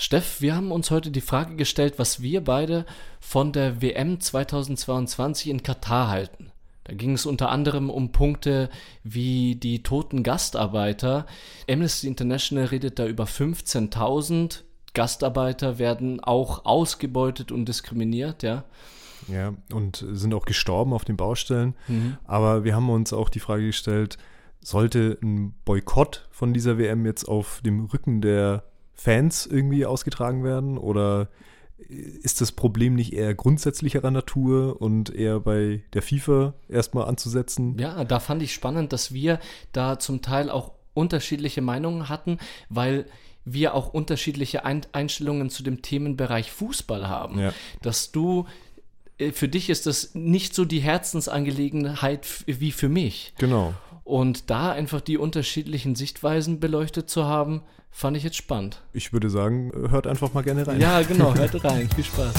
Steff, wir haben uns heute die Frage gestellt, was wir beide von der WM 2022 in Katar halten. Da ging es unter anderem um Punkte wie die toten Gastarbeiter. Amnesty International redet da über 15.000. Gastarbeiter werden auch ausgebeutet und diskriminiert, ja. Ja, und sind auch gestorben auf den Baustellen. Mhm. Aber wir haben uns auch die Frage gestellt, sollte ein Boykott von dieser WM jetzt auf dem Rücken der Fans irgendwie ausgetragen werden? Oder ist das Problem nicht eher grundsätzlicherer Natur und eher bei der FIFA erstmal anzusetzen? Ja, da fand ich spannend, dass wir da zum Teil auch unterschiedliche Meinungen hatten, weil wir auch unterschiedliche Einstellungen zu dem Themenbereich Fußball haben. Ja. Dass du äh, für dich ist das nicht so die Herzensangelegenheit wie für mich. Genau. Und da einfach die unterschiedlichen Sichtweisen beleuchtet zu haben, fand ich jetzt spannend. Ich würde sagen, hört einfach mal gerne rein. Ja, genau, hört rein. Viel Spaß.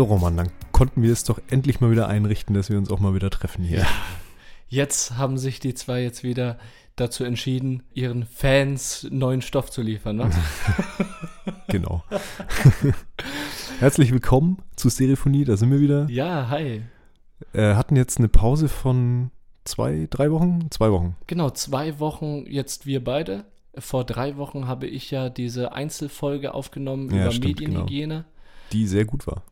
So, Roman, dann konnten wir es doch endlich mal wieder einrichten, dass wir uns auch mal wieder treffen hier. Ja. Jetzt haben sich die zwei jetzt wieder dazu entschieden, ihren Fans neuen Stoff zu liefern. Ne? genau. Herzlich willkommen zu Stereophonie, da sind wir wieder. Ja, hi. Äh, hatten jetzt eine Pause von zwei, drei Wochen? Zwei Wochen. Genau, zwei Wochen jetzt wir beide. Vor drei Wochen habe ich ja diese Einzelfolge aufgenommen ja, über stimmt, genau. Medienhygiene. Genau. Die sehr gut war.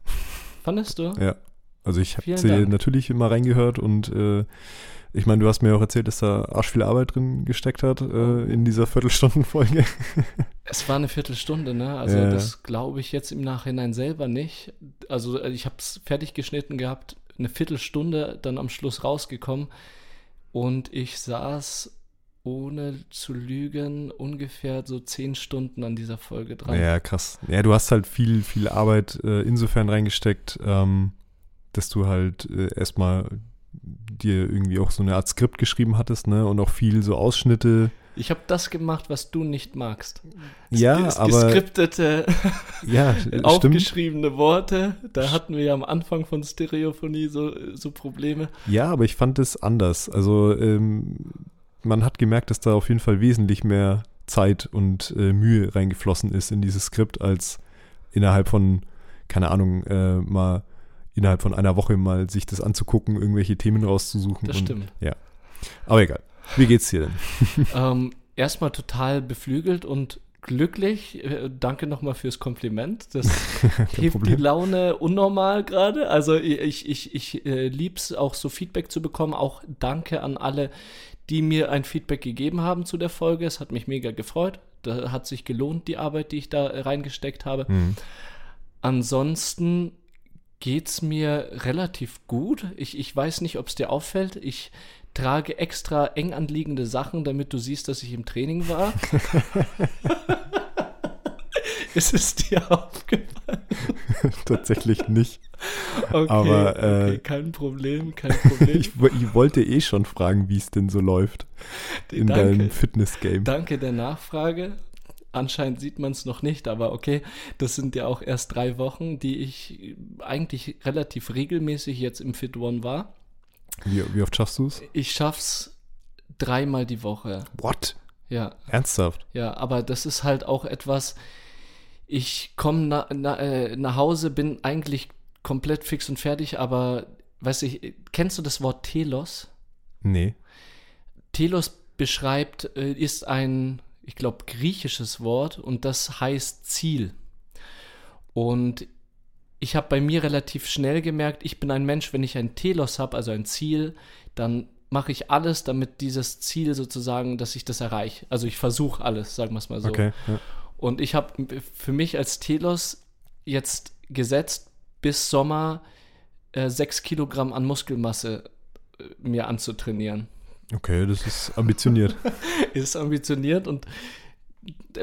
Fandest du? Ja. Also ich habe sie Dank. natürlich immer reingehört und äh, ich meine, du hast mir auch erzählt, dass da arsch viel Arbeit drin gesteckt hat äh, in dieser Viertelstundenfolge. es war eine Viertelstunde, ne? Also ja. das glaube ich jetzt im Nachhinein selber nicht. Also ich habe es fertig geschnitten gehabt, eine Viertelstunde dann am Schluss rausgekommen und ich saß ohne zu lügen, ungefähr so zehn Stunden an dieser Folge dran. Ja, krass. Ja, du hast halt viel, viel Arbeit äh, insofern reingesteckt, ähm, dass du halt äh, erstmal dir irgendwie auch so eine Art Skript geschrieben hattest, ne? Und auch viel so Ausschnitte. Ich habe das gemacht, was du nicht magst. Ja, Ges aber geskriptete, ja, aufgeschriebene Worte. Da hatten wir ja am Anfang von Stereophonie so, so Probleme. Ja, aber ich fand es anders. Also ähm, man hat gemerkt, dass da auf jeden Fall wesentlich mehr Zeit und äh, Mühe reingeflossen ist in dieses Skript, als innerhalb von, keine Ahnung, äh, mal innerhalb von einer Woche mal sich das anzugucken, irgendwelche Themen rauszusuchen. Das und, stimmt. Ja. Aber egal. Wie geht's dir denn? ähm, erstmal total beflügelt und glücklich. Äh, danke nochmal fürs Kompliment. Das hebt Problem. die Laune unnormal gerade. Also ich, ich, ich äh, lieb's auch so Feedback zu bekommen. Auch danke an alle, die mir ein Feedback gegeben haben zu der Folge. Es hat mich mega gefreut. Da hat sich gelohnt, die Arbeit, die ich da reingesteckt habe. Mhm. Ansonsten geht es mir relativ gut. Ich, ich weiß nicht, ob es dir auffällt. Ich trage extra eng anliegende Sachen, damit du siehst, dass ich im Training war. Ist es dir aufgefallen? Tatsächlich nicht. Okay, Aber äh, okay, kein Problem, kein Problem. ich, ich, wollte eh schon fragen, wie es denn so läuft in danke, deinem Fitness-Game. Danke der Nachfrage. Anscheinend sieht man es noch nicht, aber okay, das sind ja auch erst drei Wochen, die ich eigentlich relativ regelmäßig jetzt im Fit One war. Wie, wie oft schaffst du es? Ich schaff's dreimal die Woche. What? Ja. Ernsthaft? Ja, aber das ist halt auch etwas, ich komme na, na, äh, nach Hause, bin eigentlich komplett fix und fertig, aber weißt du, kennst du das Wort Telos? Nee. Telos beschreibt, äh, ist ein, ich glaube, griechisches Wort und das heißt Ziel. Und ich habe bei mir relativ schnell gemerkt, ich bin ein Mensch, wenn ich ein Telos habe, also ein Ziel, dann mache ich alles, damit dieses Ziel sozusagen, dass ich das erreiche. Also ich versuche alles, sagen wir es mal so. Okay, ja. Und ich habe für mich als Telos jetzt gesetzt, bis Sommer äh, sechs Kilogramm an Muskelmasse äh, mir anzutrainieren. Okay, das ist ambitioniert. ist ambitioniert und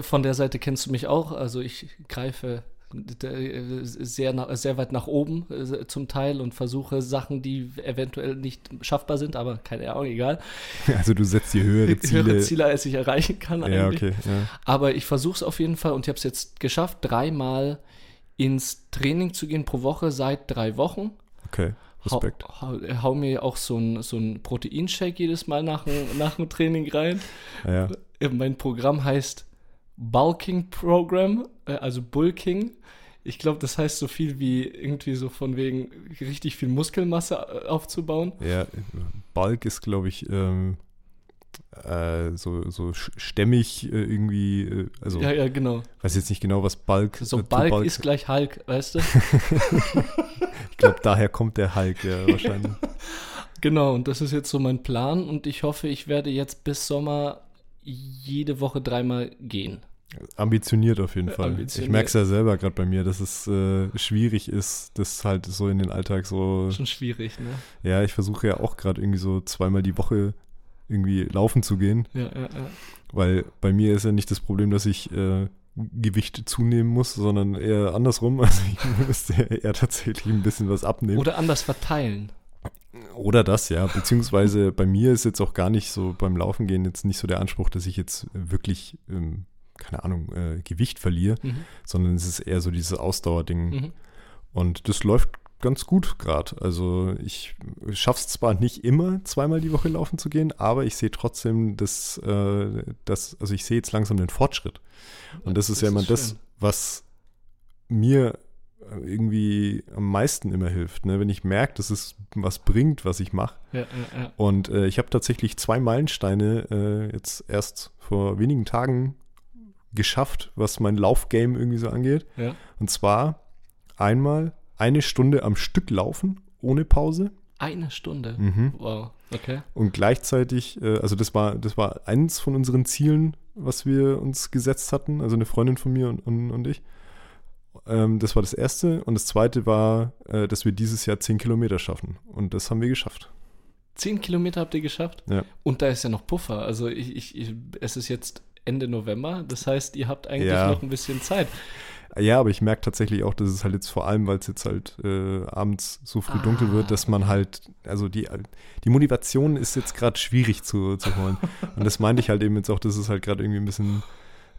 von der Seite kennst du mich auch. Also ich greife sehr, sehr weit nach oben äh, zum Teil und versuche Sachen, die eventuell nicht schaffbar sind, aber keine Ahnung, egal. Also du setzt die höhere Ziele. Höhere Ziele, als ich erreichen kann eigentlich. Ja, okay. Ja. Aber ich versuche es auf jeden Fall und ich habe es jetzt geschafft, dreimal ins Training zu gehen pro Woche seit drei Wochen. Okay. Respekt. Hau, hau, hau mir auch so ein, so ein Proteinshake jedes Mal nach, nach dem Training rein. Ja. Äh, mein Programm heißt Bulking Program, äh, also Bulking. Ich glaube, das heißt so viel wie irgendwie so von wegen richtig viel Muskelmasse äh, aufzubauen. Ja, Bulk ist, glaube ich, ähm, äh, so, so stämmig äh, irgendwie, äh, also. Ja, ja, genau. Weiß jetzt nicht genau, was Bulk So, Bulk, Bulk ist gleich Hulk, weißt du? ich glaube, daher kommt der Hulk, ja, wahrscheinlich. genau, und das ist jetzt so mein Plan und ich hoffe, ich werde jetzt bis Sommer jede Woche dreimal gehen. Ambitioniert auf jeden Fall. Ich merke es ja selber gerade bei mir, dass es äh, schwierig ist, das halt so in den Alltag so. Schon schwierig, ne? Ja, ich versuche ja auch gerade irgendwie so zweimal die Woche irgendwie laufen zu gehen. Ja, ja, ja. Weil bei mir ist ja nicht das Problem, dass ich äh, Gewicht zunehmen muss, sondern eher andersrum. Also ich müsste eher tatsächlich ein bisschen was abnehmen. Oder anders verteilen. Oder das, ja. Beziehungsweise bei mir ist jetzt auch gar nicht so beim Laufen gehen jetzt nicht so der Anspruch, dass ich jetzt wirklich, ähm, keine Ahnung, äh, Gewicht verliere, mhm. sondern es ist eher so dieses Ausdauerding. Mhm. Und das läuft ganz gut gerade. Also ich schaffe es zwar nicht immer, zweimal die Woche laufen zu gehen, aber ich sehe trotzdem, dass, äh, dass also ich sehe jetzt langsam den Fortschritt. Und das, das ist ja immer das, was mir irgendwie am meisten immer hilft, ne? wenn ich merke, dass es was bringt, was ich mache. Ja, ja, ja. Und äh, ich habe tatsächlich zwei Meilensteine äh, jetzt erst vor wenigen Tagen geschafft, was mein Laufgame irgendwie so angeht. Und zwar einmal eine Stunde am Stück laufen, ohne Pause. Eine Stunde? Mhm. Wow, okay. Und gleichzeitig, äh, also das war, das war eins von unseren Zielen, was wir uns gesetzt hatten, also eine Freundin von mir und, und, und ich. Ähm, das war das erste. Und das zweite war, äh, dass wir dieses Jahr zehn Kilometer schaffen. Und das haben wir geschafft. Zehn Kilometer habt ihr geschafft? Ja. Und da ist ja noch Puffer. Also ich, ich, ich, es ist jetzt Ende November. Das heißt, ihr habt eigentlich ja. noch ein bisschen Zeit. Ja, aber ich merke tatsächlich auch, dass es halt jetzt vor allem, weil es jetzt halt äh, abends so früh ah, dunkel wird, dass man halt, also die, die Motivation ist jetzt gerade schwierig zu, zu holen. Und das meinte ich halt eben jetzt auch, dass es halt gerade irgendwie ein bisschen,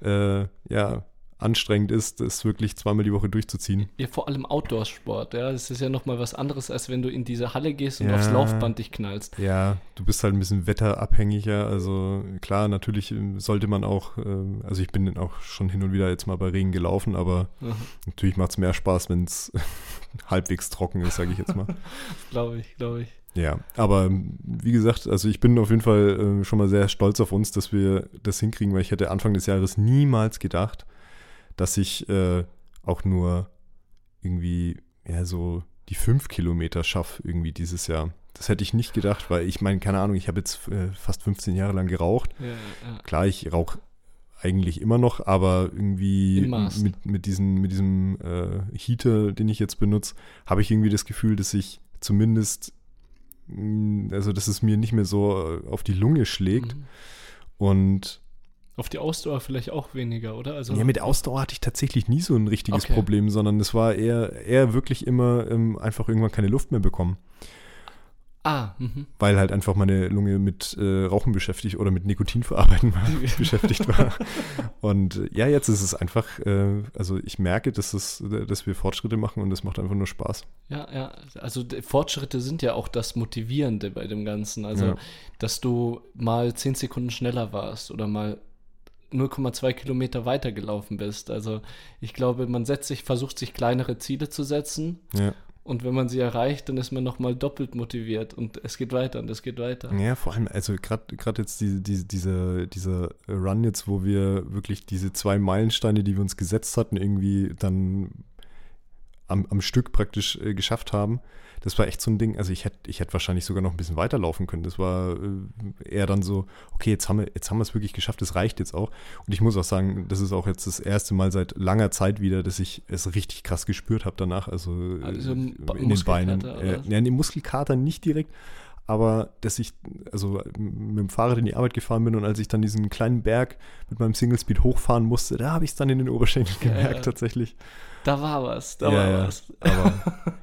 äh, ja, anstrengend ist, das wirklich zweimal die Woche durchzuziehen. Ja, vor allem Outdoor-Sport, ja. Das ist ja nochmal was anderes, als wenn du in diese Halle gehst und ja, aufs Laufband dich knallst. Ja, du bist halt ein bisschen wetterabhängiger. Also klar, natürlich ähm, sollte man auch, ähm, also ich bin auch schon hin und wieder jetzt mal bei Regen gelaufen, aber Aha. natürlich macht es mehr Spaß, wenn es halbwegs trocken ist, sage ich jetzt mal. glaube ich, glaube ich. Ja, aber ähm, wie gesagt, also ich bin auf jeden Fall schon mal sehr stolz auf uns, dass wir das hinkriegen, weil ich hätte Anfang des Jahres niemals gedacht, dass ich äh, auch nur irgendwie, ja, so die fünf Kilometer schaffe irgendwie dieses Jahr. Das hätte ich nicht gedacht, weil ich meine, keine Ahnung, ich habe jetzt äh, fast 15 Jahre lang geraucht. Ja, ja. Klar, ich rauche eigentlich immer noch, aber irgendwie mit, mit, diesen, mit diesem äh, Heater, den ich jetzt benutze, habe ich irgendwie das Gefühl, dass ich zumindest, mh, mm, also dass es mir nicht mehr so auf die Lunge schlägt. Mhm. Und auf die Ausdauer vielleicht auch weniger, oder? Also ja, mit Ausdauer hatte ich tatsächlich nie so ein richtiges okay. Problem, sondern es war eher, eher wirklich immer ähm, einfach irgendwann keine Luft mehr bekommen. Ah, mhm. Weil halt einfach meine Lunge mit äh, Rauchen beschäftigt oder mit Nikotinverarbeiten beschäftigt war. Und äh, ja, jetzt ist es einfach, äh, also ich merke, dass, es, dass wir Fortschritte machen und es macht einfach nur Spaß. Ja, ja, also Fortschritte sind ja auch das Motivierende bei dem Ganzen. Also, ja. dass du mal zehn Sekunden schneller warst oder mal 0,2 Kilometer weitergelaufen bist. Also ich glaube, man setzt sich, versucht sich kleinere Ziele zu setzen. Ja. Und wenn man sie erreicht, dann ist man nochmal doppelt motiviert und es geht weiter und es geht weiter. Ja, vor allem, also gerade jetzt die, die, diese, dieser Run jetzt, wo wir wirklich diese zwei Meilensteine, die wir uns gesetzt hatten, irgendwie dann am, am Stück praktisch äh, geschafft haben. Das war echt so ein Ding. Also ich hätte ich hätt wahrscheinlich sogar noch ein bisschen weiterlaufen können. Das war äh, eher dann so, okay, jetzt haben wir jetzt haben wir es wirklich geschafft. Das reicht jetzt auch. Und ich muss auch sagen, das ist auch jetzt das erste Mal seit langer Zeit wieder, dass ich es richtig krass gespürt habe danach. Also, also in den Beinen. Äh, ja, in den Muskelkater nicht direkt, aber dass ich also mit dem Fahrrad in die Arbeit gefahren bin und als ich dann diesen kleinen Berg mit meinem Single Speed hochfahren musste, da habe ich es dann in den Oberschenkeln gemerkt ja, ja. tatsächlich. Da war was, da ja, war was. Aber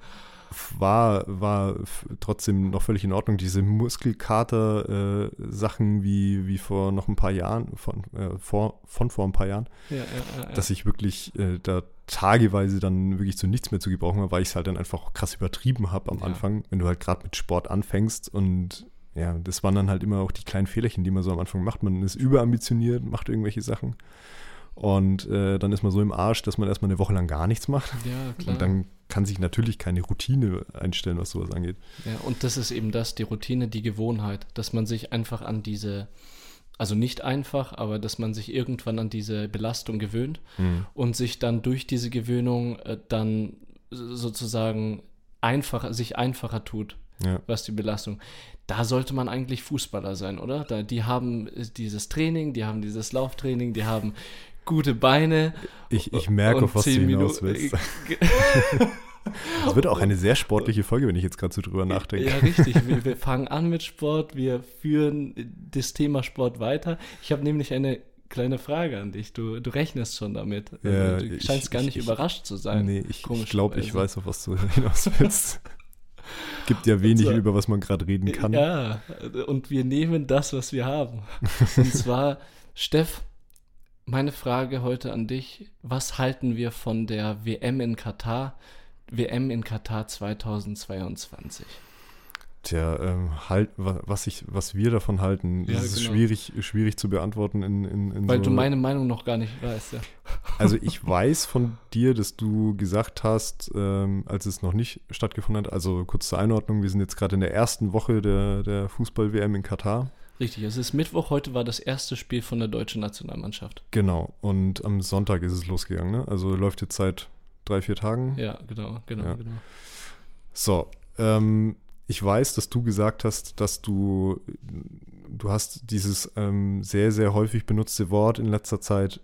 war, war trotzdem noch völlig in Ordnung. Diese Muskelkater-Sachen äh, wie, wie vor noch ein paar Jahren, von, äh, vor, von vor ein paar Jahren, ja, ja, ja, dass ich wirklich äh, da tageweise dann wirklich zu nichts mehr zu gebrauchen war, weil ich es halt dann einfach krass übertrieben habe am Anfang, wenn du halt gerade mit Sport anfängst und ja, das waren dann halt immer auch die kleinen Fehlerchen, die man so am Anfang macht. Man ist überambitioniert, macht irgendwelche Sachen. Und äh, dann ist man so im Arsch, dass man erstmal eine Woche lang gar nichts macht. Ja, klar. Und dann kann sich natürlich keine Routine einstellen, was sowas angeht. Ja, und das ist eben das, die Routine, die Gewohnheit, dass man sich einfach an diese, also nicht einfach, aber dass man sich irgendwann an diese Belastung gewöhnt mhm. und sich dann durch diese Gewöhnung äh, dann sozusagen einfacher, sich einfacher tut, ja. was die Belastung. Da sollte man eigentlich Fußballer sein, oder? Da, die haben dieses Training, die haben dieses Lauftraining, die haben gute Beine. Ich, ich merke, auf was du hinaus willst. Es wird auch eine sehr sportliche Folge, wenn ich jetzt gerade so drüber nachdenke. Ja, richtig. Wir, wir, fangen an mit Sport, wir führen das Thema Sport weiter. Ich habe nämlich eine kleine Frage an dich. Du, du rechnest schon damit. Ja, du scheinst ich, gar nicht ich, überrascht zu sein. Nee, ich, ich glaube, ich weiß, auf was du hinaus willst. Gibt ja wenig, also, über was man gerade reden kann. Ja, und wir nehmen das, was wir haben. Und zwar, Steff, meine Frage heute an dich, was halten wir von der WM in Katar, WM in Katar 2022? Tja, ähm, halt, was, ich, was wir davon halten, ja, ist genau. schwierig, schwierig zu beantworten. In, in, in Weil so du meine Meinung noch gar nicht weißt, ja. Also ich weiß von dir, dass du gesagt hast, ähm, als es noch nicht stattgefunden hat, also kurz zur Einordnung, wir sind jetzt gerade in der ersten Woche der, der Fußball-WM in Katar. Richtig, es ist Mittwoch, heute war das erste Spiel von der deutschen Nationalmannschaft. Genau, und am Sonntag ist es losgegangen, ne? Also läuft jetzt seit drei, vier Tagen. Ja, genau, genau, ja. genau. So, ähm, ich weiß, dass du gesagt hast, dass du, du hast dieses ähm, sehr, sehr häufig benutzte Wort in letzter Zeit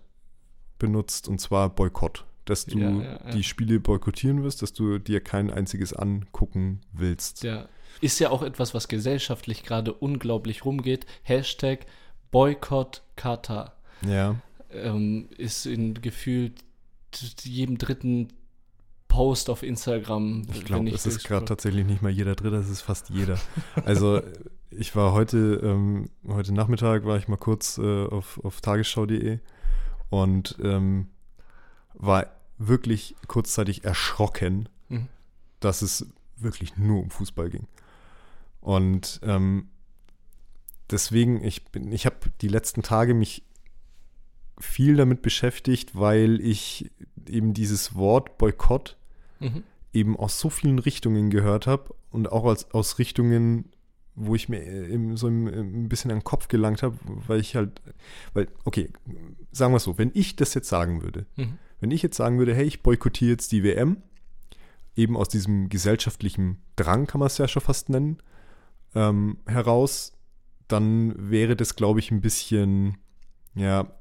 benutzt, und zwar Boykott. Dass du ja, ja, die Spiele boykottieren wirst, dass du dir kein einziges angucken willst. Ja, ist ja auch etwas, was gesellschaftlich gerade unglaublich rumgeht. Hashtag Boykott Katar. Ja. Ähm, ist in gefühlt jedem dritten Post auf Instagram. Ich glaube, es ist gerade tatsächlich nicht mal jeder Dritte, es ist fast jeder. Also ich war heute, ähm, heute Nachmittag war ich mal kurz äh, auf, auf tagesschau.de und ähm, war wirklich kurzzeitig erschrocken, mhm. dass es wirklich nur um Fußball ging. Und ähm, deswegen, ich bin, ich habe die letzten Tage mich viel damit beschäftigt, weil ich eben dieses Wort Boykott mhm. eben aus so vielen Richtungen gehört habe und auch als, aus Richtungen, wo ich mir eben so ein, bisschen an den Kopf gelangt habe, weil ich halt, weil, okay, sagen wir es so, wenn ich das jetzt sagen würde, mhm. wenn ich jetzt sagen würde, hey, ich boykottiere jetzt die WM, eben aus diesem gesellschaftlichen Drang, kann man es ja schon fast nennen, ähm, heraus, dann wäre das, glaube ich, ein bisschen, ja,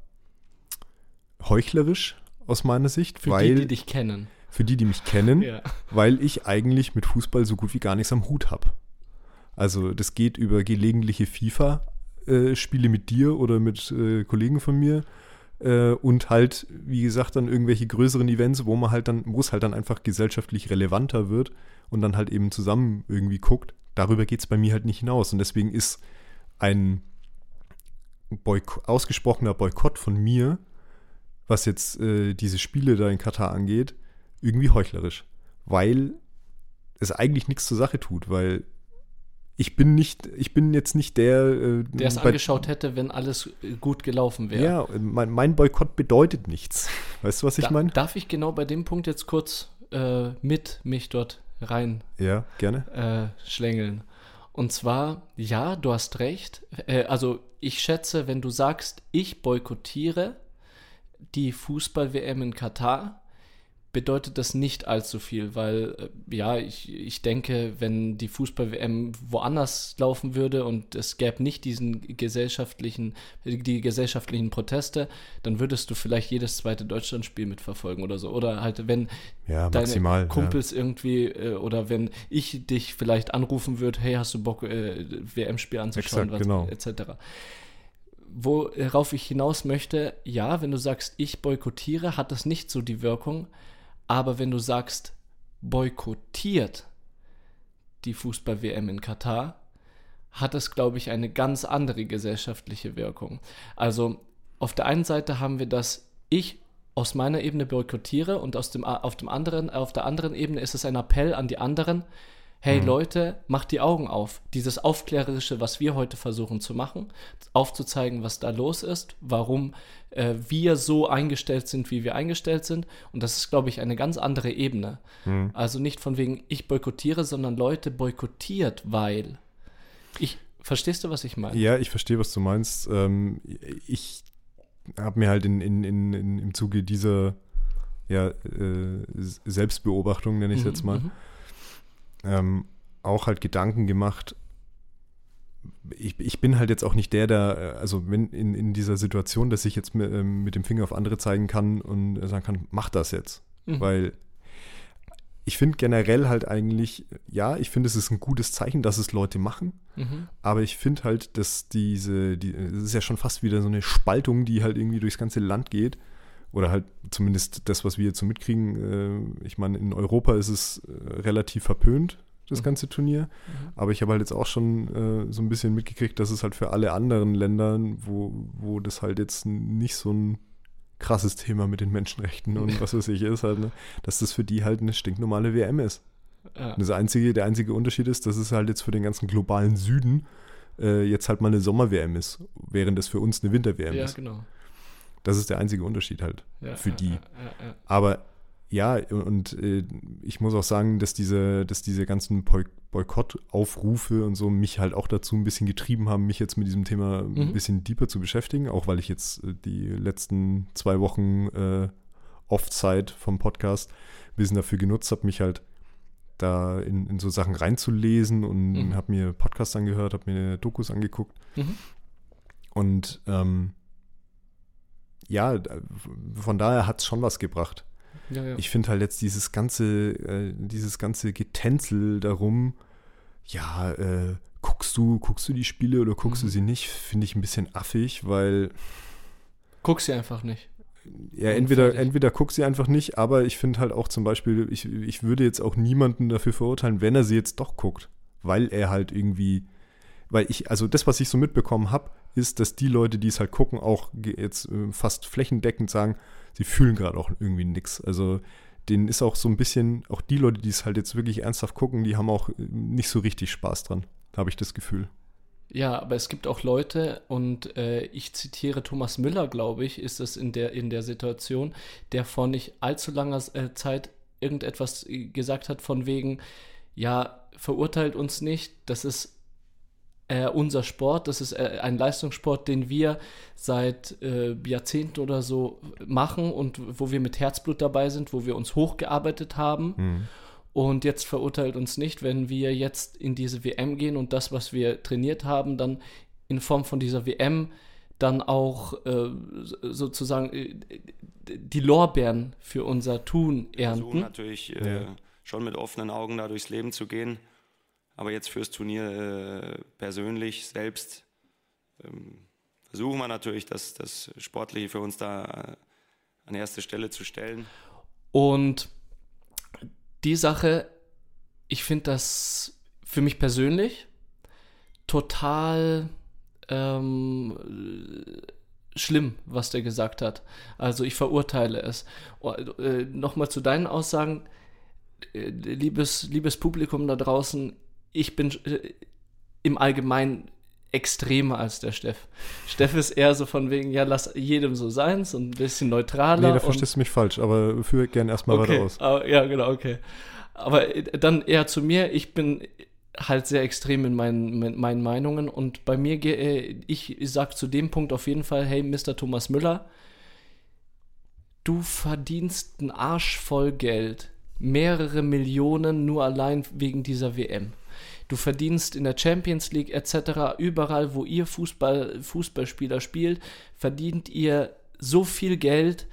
heuchlerisch aus meiner Sicht. Für weil, die, die dich kennen. Für die, die mich kennen, ja. weil ich eigentlich mit Fußball so gut wie gar nichts am Hut habe. Also das geht über gelegentliche FIFA-Spiele äh, mit dir oder mit äh, Kollegen von mir äh, und halt, wie gesagt, dann irgendwelche größeren Events, wo man halt dann, wo es halt dann einfach gesellschaftlich relevanter wird und dann halt eben zusammen irgendwie guckt darüber geht es bei mir halt nicht hinaus. Und deswegen ist ein Boyk ausgesprochener Boykott von mir, was jetzt äh, diese Spiele da in Katar angeht, irgendwie heuchlerisch. Weil es eigentlich nichts zur Sache tut, weil ich bin nicht, ich bin jetzt nicht der, äh, der es angeschaut hätte, wenn alles gut gelaufen wäre. Ja, mein, mein, Boykott bedeutet nichts. Weißt du, was ich da, meine? Darf ich genau bei dem Punkt jetzt kurz äh, mit mich dort rein ja, gerne. Äh, schlängeln. Und zwar, ja, du hast recht. Äh, also ich schätze, wenn du sagst, ich boykottiere die Fußball-WM in Katar, bedeutet das nicht allzu viel, weil äh, ja, ich, ich denke, wenn die Fußball-WM woanders laufen würde und es gäbe nicht diesen gesellschaftlichen, die gesellschaftlichen Proteste, dann würdest du vielleicht jedes zweite Deutschlandspiel mitverfolgen oder so. Oder halt, wenn ja, maximal, deine Kumpels ja. irgendwie äh, oder wenn ich dich vielleicht anrufen würde, hey, hast du Bock, äh, WM-Spiel anzuschauen, Exakt, genau. etc worauf ich hinaus möchte, ja, wenn du sagst, ich boykottiere, hat das nicht so die Wirkung, Aber wenn du sagst, boykottiert die Fußball-WM in Katar, hat es, glaube ich, eine ganz andere gesellschaftliche Wirkung. Also auf der einen Seite haben wir das, ich aus meiner Ebene boykottiere und aus dem, auf, dem anderen, auf der anderen Ebene ist es ein Appell an die anderen, hey mhm. Leute, macht die Augen auf. Dieses Aufklärerische, was wir heute versuchen zu machen, aufzuzeigen, was da los ist, warum äh, wir so eingestellt sind, wie wir eingestellt sind. Und das ist, glaube ich, eine ganz andere Ebene. Mhm. Also nicht von wegen, ich boykottiere, sondern Leute boykottiert, weil. Ich, verstehst du, was ich meine? Ja, ich verstehe, was du meinst. Ähm, ich habe mir halt in, in, in, in, im Zuge dieser ja, äh, Selbstbeobachtung, nenne ich es mhm, jetzt mal, mhm ähm, auch halt Gedanken gemacht. Ich, ich bin halt jetzt auch nicht der, der, also wenn in, in dieser Situation, dass ich jetzt mit, ähm, mit dem Finger auf andere zeigen kann und sagen kann, mach das jetzt. Mhm. Weil ich finde generell halt eigentlich, ja, ich finde, es ist ein gutes Zeichen, dass es Leute machen. Mhm. Aber ich finde halt, dass diese, die, das ist ja schon fast wieder so eine Spaltung, die halt irgendwie durchs ganze Land geht. Oder halt zumindest das, was wir jetzt so mitkriegen. Äh, ich meine, in Europa ist es äh, relativ verpönt, das mhm. ganze Turnier. Mhm. Aber ich habe halt jetzt auch schon äh, so ein bisschen mitgekriegt, dass es halt für alle anderen Länder, wo, wo das halt jetzt nicht so ein krasses Thema mit den Menschenrechten und was weiß ich ist, halt, ne, dass das für die halt eine stinknormale WM ist. Ja. Das einzige, der einzige Unterschied ist, dass es halt jetzt für den ganzen globalen Süden äh, jetzt halt mal eine Sommer-WM ist, während es für uns eine Winter-WM ja, ist. Ja, genau. Das ist der einzige Unterschied halt ja, für die. Ja, ja, Aber ja, und äh, ich muss auch sagen, dass diese, dass diese ganzen Boykott-Aufrufe und so mich halt auch dazu ein bisschen getrieben haben, mich jetzt mit diesem Thema mhm. ein bisschen deeper zu beschäftigen, auch weil ich jetzt äh, die letzten zwei Wochen äh, Off-Zeit vom Podcast ein bisschen dafür genutzt habe, mich halt da in, in so Sachen reinzulesen und mhm. habe mir Podcasts angehört, habe mir Dokus angeguckt. Mhm. Und ähm, ja, von daher hat es schon was gebracht. Ja, ja. Ich finde halt jetzt dieses ganze, äh, dieses ganze Getänzel darum, ja, äh, guckst du, guckst du die Spiele oder guckst mhm. du sie nicht, finde ich ein bisschen affig, weil. Guck sie einfach nicht. Ja, entweder, entweder guck sie einfach nicht, aber ich finde halt auch zum Beispiel, ich, ich würde jetzt auch niemanden dafür verurteilen, wenn er sie jetzt doch guckt, weil er halt irgendwie, weil ich, also das, was ich so mitbekommen habe, ist, dass die Leute, die es halt gucken, auch jetzt äh, fast flächendeckend sagen, sie fühlen gerade auch irgendwie nichts. Also denen ist auch so ein bisschen, auch die Leute, die es halt jetzt wirklich ernsthaft gucken, die haben auch äh, nicht so richtig Spaß dran, habe ich das Gefühl. Ja, aber es gibt auch Leute, und äh, ich zitiere Thomas Müller, glaube ich, ist es in der, in der Situation, der vor nicht allzu langer äh, Zeit irgendetwas gesagt hat von wegen, ja, verurteilt uns nicht, das ist äh, unser Sport. Das ist äh, ein Leistungssport, den wir seit äh, Jahrzehnten oder so machen und wo wir mit Herzblut dabei sind, wo wir uns hochgearbeitet haben. Mhm. Und jetzt verurteilt uns nicht, wenn wir jetzt in diese WM gehen und das, was wir trainiert haben, dann in Form von dieser WM dann auch äh, sozusagen äh, die Lorbeeren für unser Tun ernten. Versuchen natürlich äh, schon mit offenen Augen da durchs Leben zu gehen aber jetzt fürs Turnier äh, persönlich selbst ähm, versuchen wir natürlich, das, das Sportliche für uns da äh, an erste Stelle zu stellen. Und die Sache, ich finde das für mich persönlich total ähm, schlimm, was der gesagt hat. Also ich verurteile es. Oh, äh, Nochmal zu deinen Aussagen, äh, liebes, liebes Publikum da draußen, ich bin äh, im Allgemeinen extremer als der Steff. Steff ist eher so von wegen, ja, lass jedem so sein, so ein bisschen neutraler. Nee, da verstehst du mich falsch, aber führe gerne erstmal okay, weiter aus. Aber, ja, genau, okay. Aber äh, dann eher zu mir, ich bin halt sehr extrem in meinen, in meinen Meinungen und bei mir, äh, ich sag zu dem Punkt auf jeden Fall, hey, Mr. Thomas Müller, du verdienst einen Arsch voll Geld, mehrere Millionen nur allein wegen dieser WM du verdienst in der Champions League etc., überall, wo ihr Fußball, Fußballspieler spielt, verdient ihr so viel Geld,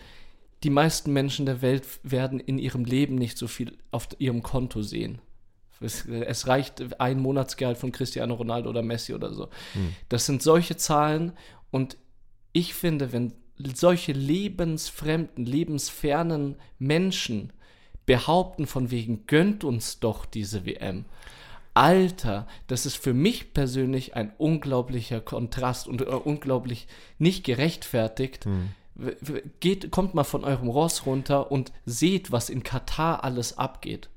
die meisten Menschen der Welt werden in ihrem Leben nicht so viel auf ihrem Konto sehen. Es, es reicht ein Monatsgehalt von Cristiano Ronaldo oder Messi oder so. Hm. Das sind solche Zahlen und ich finde, wenn solche lebensfremden, lebensfernen Menschen behaupten von wegen gönnt uns doch diese WM. Alter, das ist für mich persönlich ein unglaublicher Kontrast und äh, unglaublich nicht gerechtfertigt. Hm. Geht, kommt mal von eurem Ross runter und seht, was in Katar alles abgeht.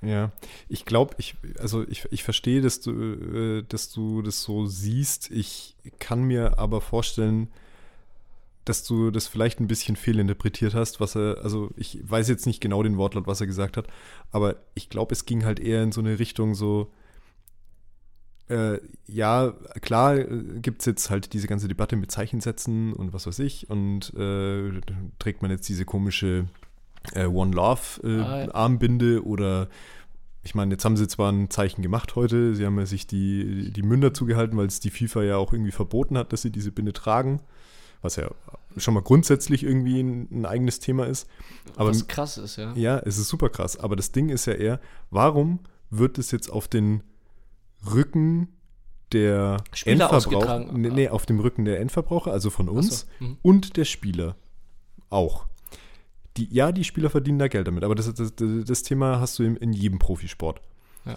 Ja, ich glaube, ich, also ich, ich verstehe, dass du, äh, dass du das so siehst. Ich kann mir aber vorstellen, dass du das vielleicht ein bisschen fehlinterpretiert hast, was er, also ich weiß jetzt nicht genau den Wortlaut, was er gesagt hat, aber ich glaube, es ging halt eher in so eine Richtung so, äh, ja, klar äh, gibt es jetzt halt diese ganze Debatte mit Zeichensätzen und was weiß ich und äh, trägt man jetzt diese komische äh, One Love äh, ah, ja. Armbinde oder ich meine, jetzt haben sie zwar ein Zeichen gemacht heute, sie haben ja sich die, die Münder zugehalten, weil es die FIFA ja auch irgendwie verboten hat, dass sie diese Binde tragen was ja schon mal grundsätzlich irgendwie ein, ein eigenes Thema ist. Aber, was krass ist, ja. Ja, es ist super krass. Aber das Ding ist ja eher, warum wird es jetzt auf den Rücken der Spieler Endverbraucher, nee, nee, auf dem Rücken der Endverbraucher, also von uns, so. mhm. und der Spieler auch. Die, ja, die Spieler verdienen da Geld damit, aber das, das, das Thema hast du in, in jedem Profisport. Ja.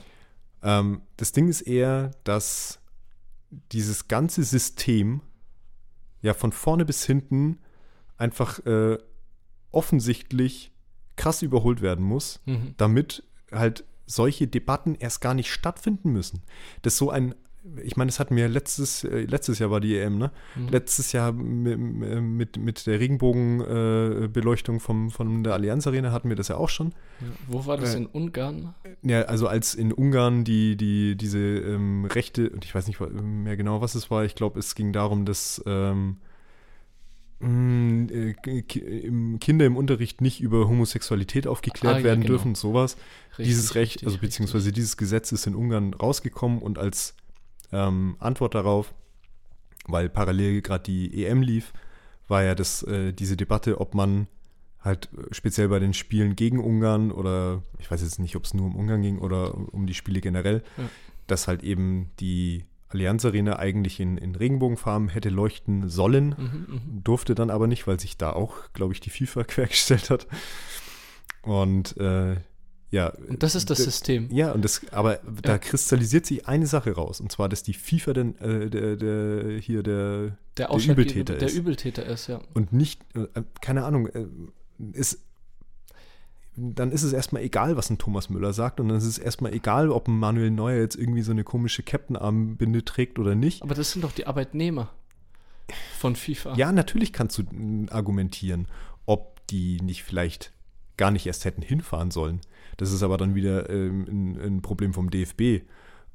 Ähm, das Ding ist eher, dass dieses ganze System ja von vorne bis hinten einfach äh, offensichtlich krass überholt werden muss, mhm. damit halt solche Debatten erst gar nicht stattfinden müssen. Das so ein, ich meine, das hatten wir letztes, äh, letztes Jahr war die EM, ne? Mhm. Letztes Jahr mit, mit, der Regenbogenbeleuchtung äh, vom, von der Allianz Arena hatten wir das ja auch schon. Ja. Wo war das äh, in Ungarn? Ja, also als in Ungarn die, die, diese ähm, Rechte, und ich weiß nicht mehr genau, was es war, ich glaube, es ging darum, dass ähm, Mm, äh, Kinder im Unterricht nicht über Homosexualität aufgeklärt ah, werden genau. dürfen, sowas. Richtig, dieses Recht, richtig, also beziehungsweise richtig. dieses Gesetz ist in Ungarn rausgekommen und als ähm, Antwort darauf, weil parallel gerade die EM lief, war ja das, äh, diese Debatte, ob man halt speziell bei den Spielen gegen Ungarn oder ich weiß jetzt nicht, ob es nur um Ungarn ging oder um die Spiele generell, ja. dass halt eben die Allianz Arena eigentlich in, in Regenbogenfarben hätte leuchten sollen, mhm, mhm, durfte dann aber nicht, weil sich da auch, glaube ich, die FIFA quergestellt hat. Und äh, ja. Und das ist das System. Ja, und das, aber ja. da kristallisiert sich eine Sache raus, und zwar, dass die FIFA denn, äh, der, der, hier der, der, der Übeltäter ist. Der Übeltäter ist, ja. Und nicht, äh, keine Ahnung, äh, ist dann ist es erstmal egal, was ein Thomas Müller sagt und dann ist es erstmal egal, ob ein Manuel Neuer jetzt irgendwie so eine komische Captain-Armbinde trägt oder nicht. Aber das sind doch die Arbeitnehmer von FIFA. Ja, natürlich kannst du argumentieren, ob die nicht vielleicht gar nicht erst hätten hinfahren sollen. Das ist aber dann wieder ähm, ein, ein, Problem vom DFB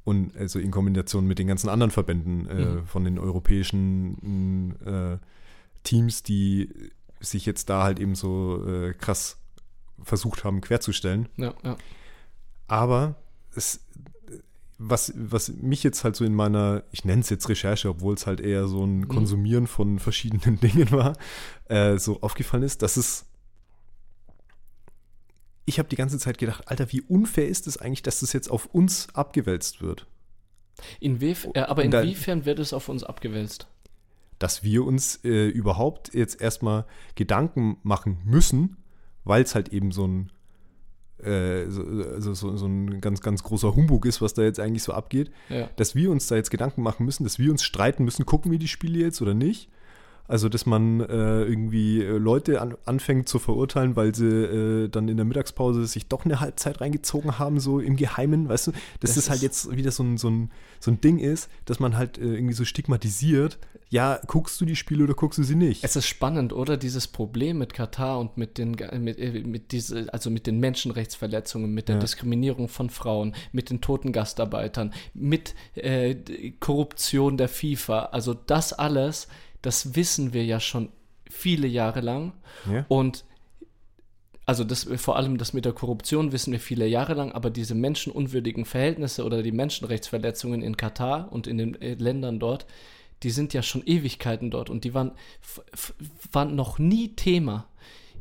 und also in Kombination mit den ganzen anderen Verbänden äh, mhm. von den europäischen äh, Teams, die sich jetzt da halt eben so äh, krass versucht haben, querzustellen. Ja, ja. Aber es, was, was mich jetzt halt so in meiner, ich nenne es jetzt Recherche, obwohl es halt eher so ein mhm. Konsumieren von verschiedenen Dingen war, äh, so aufgefallen ist, dass es ich habe die ganze Zeit gedacht, Alter, wie unfair ist es eigentlich, dass das jetzt auf uns abgewälzt wird? Inwief äh, aber inwiefern wird es auf uns abgewälzt? Dass wir uns äh, überhaupt jetzt erstmal Gedanken machen müssen, weil es halt eben so ein, äh, so, so, so, ein ganz, ganz großer Humbug ist, was da jetzt eigentlich so abgeht, ja. dass wir uns da jetzt Gedanken machen müssen, dass wir uns streiten müssen, gucken wir die Spiele jetzt oder nicht. Also, dass man äh, irgendwie äh, Leute an, anfängt zu verurteilen, weil sie äh, dann in der Mittagspause sich doch eine Halbzeit reingezogen haben, so im Geheimen, weißt du, dass das, das halt jetzt wieder so ein, so, ein, so ein Ding ist, dass man halt äh, irgendwie so stigmatisiert, ja, guckst du die Spiele oder guckst du sie nicht? Es ist spannend, oder? Dieses Problem mit Katar und mit den, mit, äh, mit diese, also mit den Menschenrechtsverletzungen, mit der ja. Diskriminierung von Frauen, mit den toten Gastarbeitern, mit äh, Korruption der FIFA, also das alles das wissen wir ja schon viele Jahre lang. Ja. Und also das, vor allem das mit der Korruption wissen wir viele Jahre lang, aber diese menschenunwürdigen Verhältnisse oder die Menschenrechtsverletzungen in Katar und in den äh, Ländern dort, die sind ja schon Ewigkeiten dort und die waren, waren noch nie Thema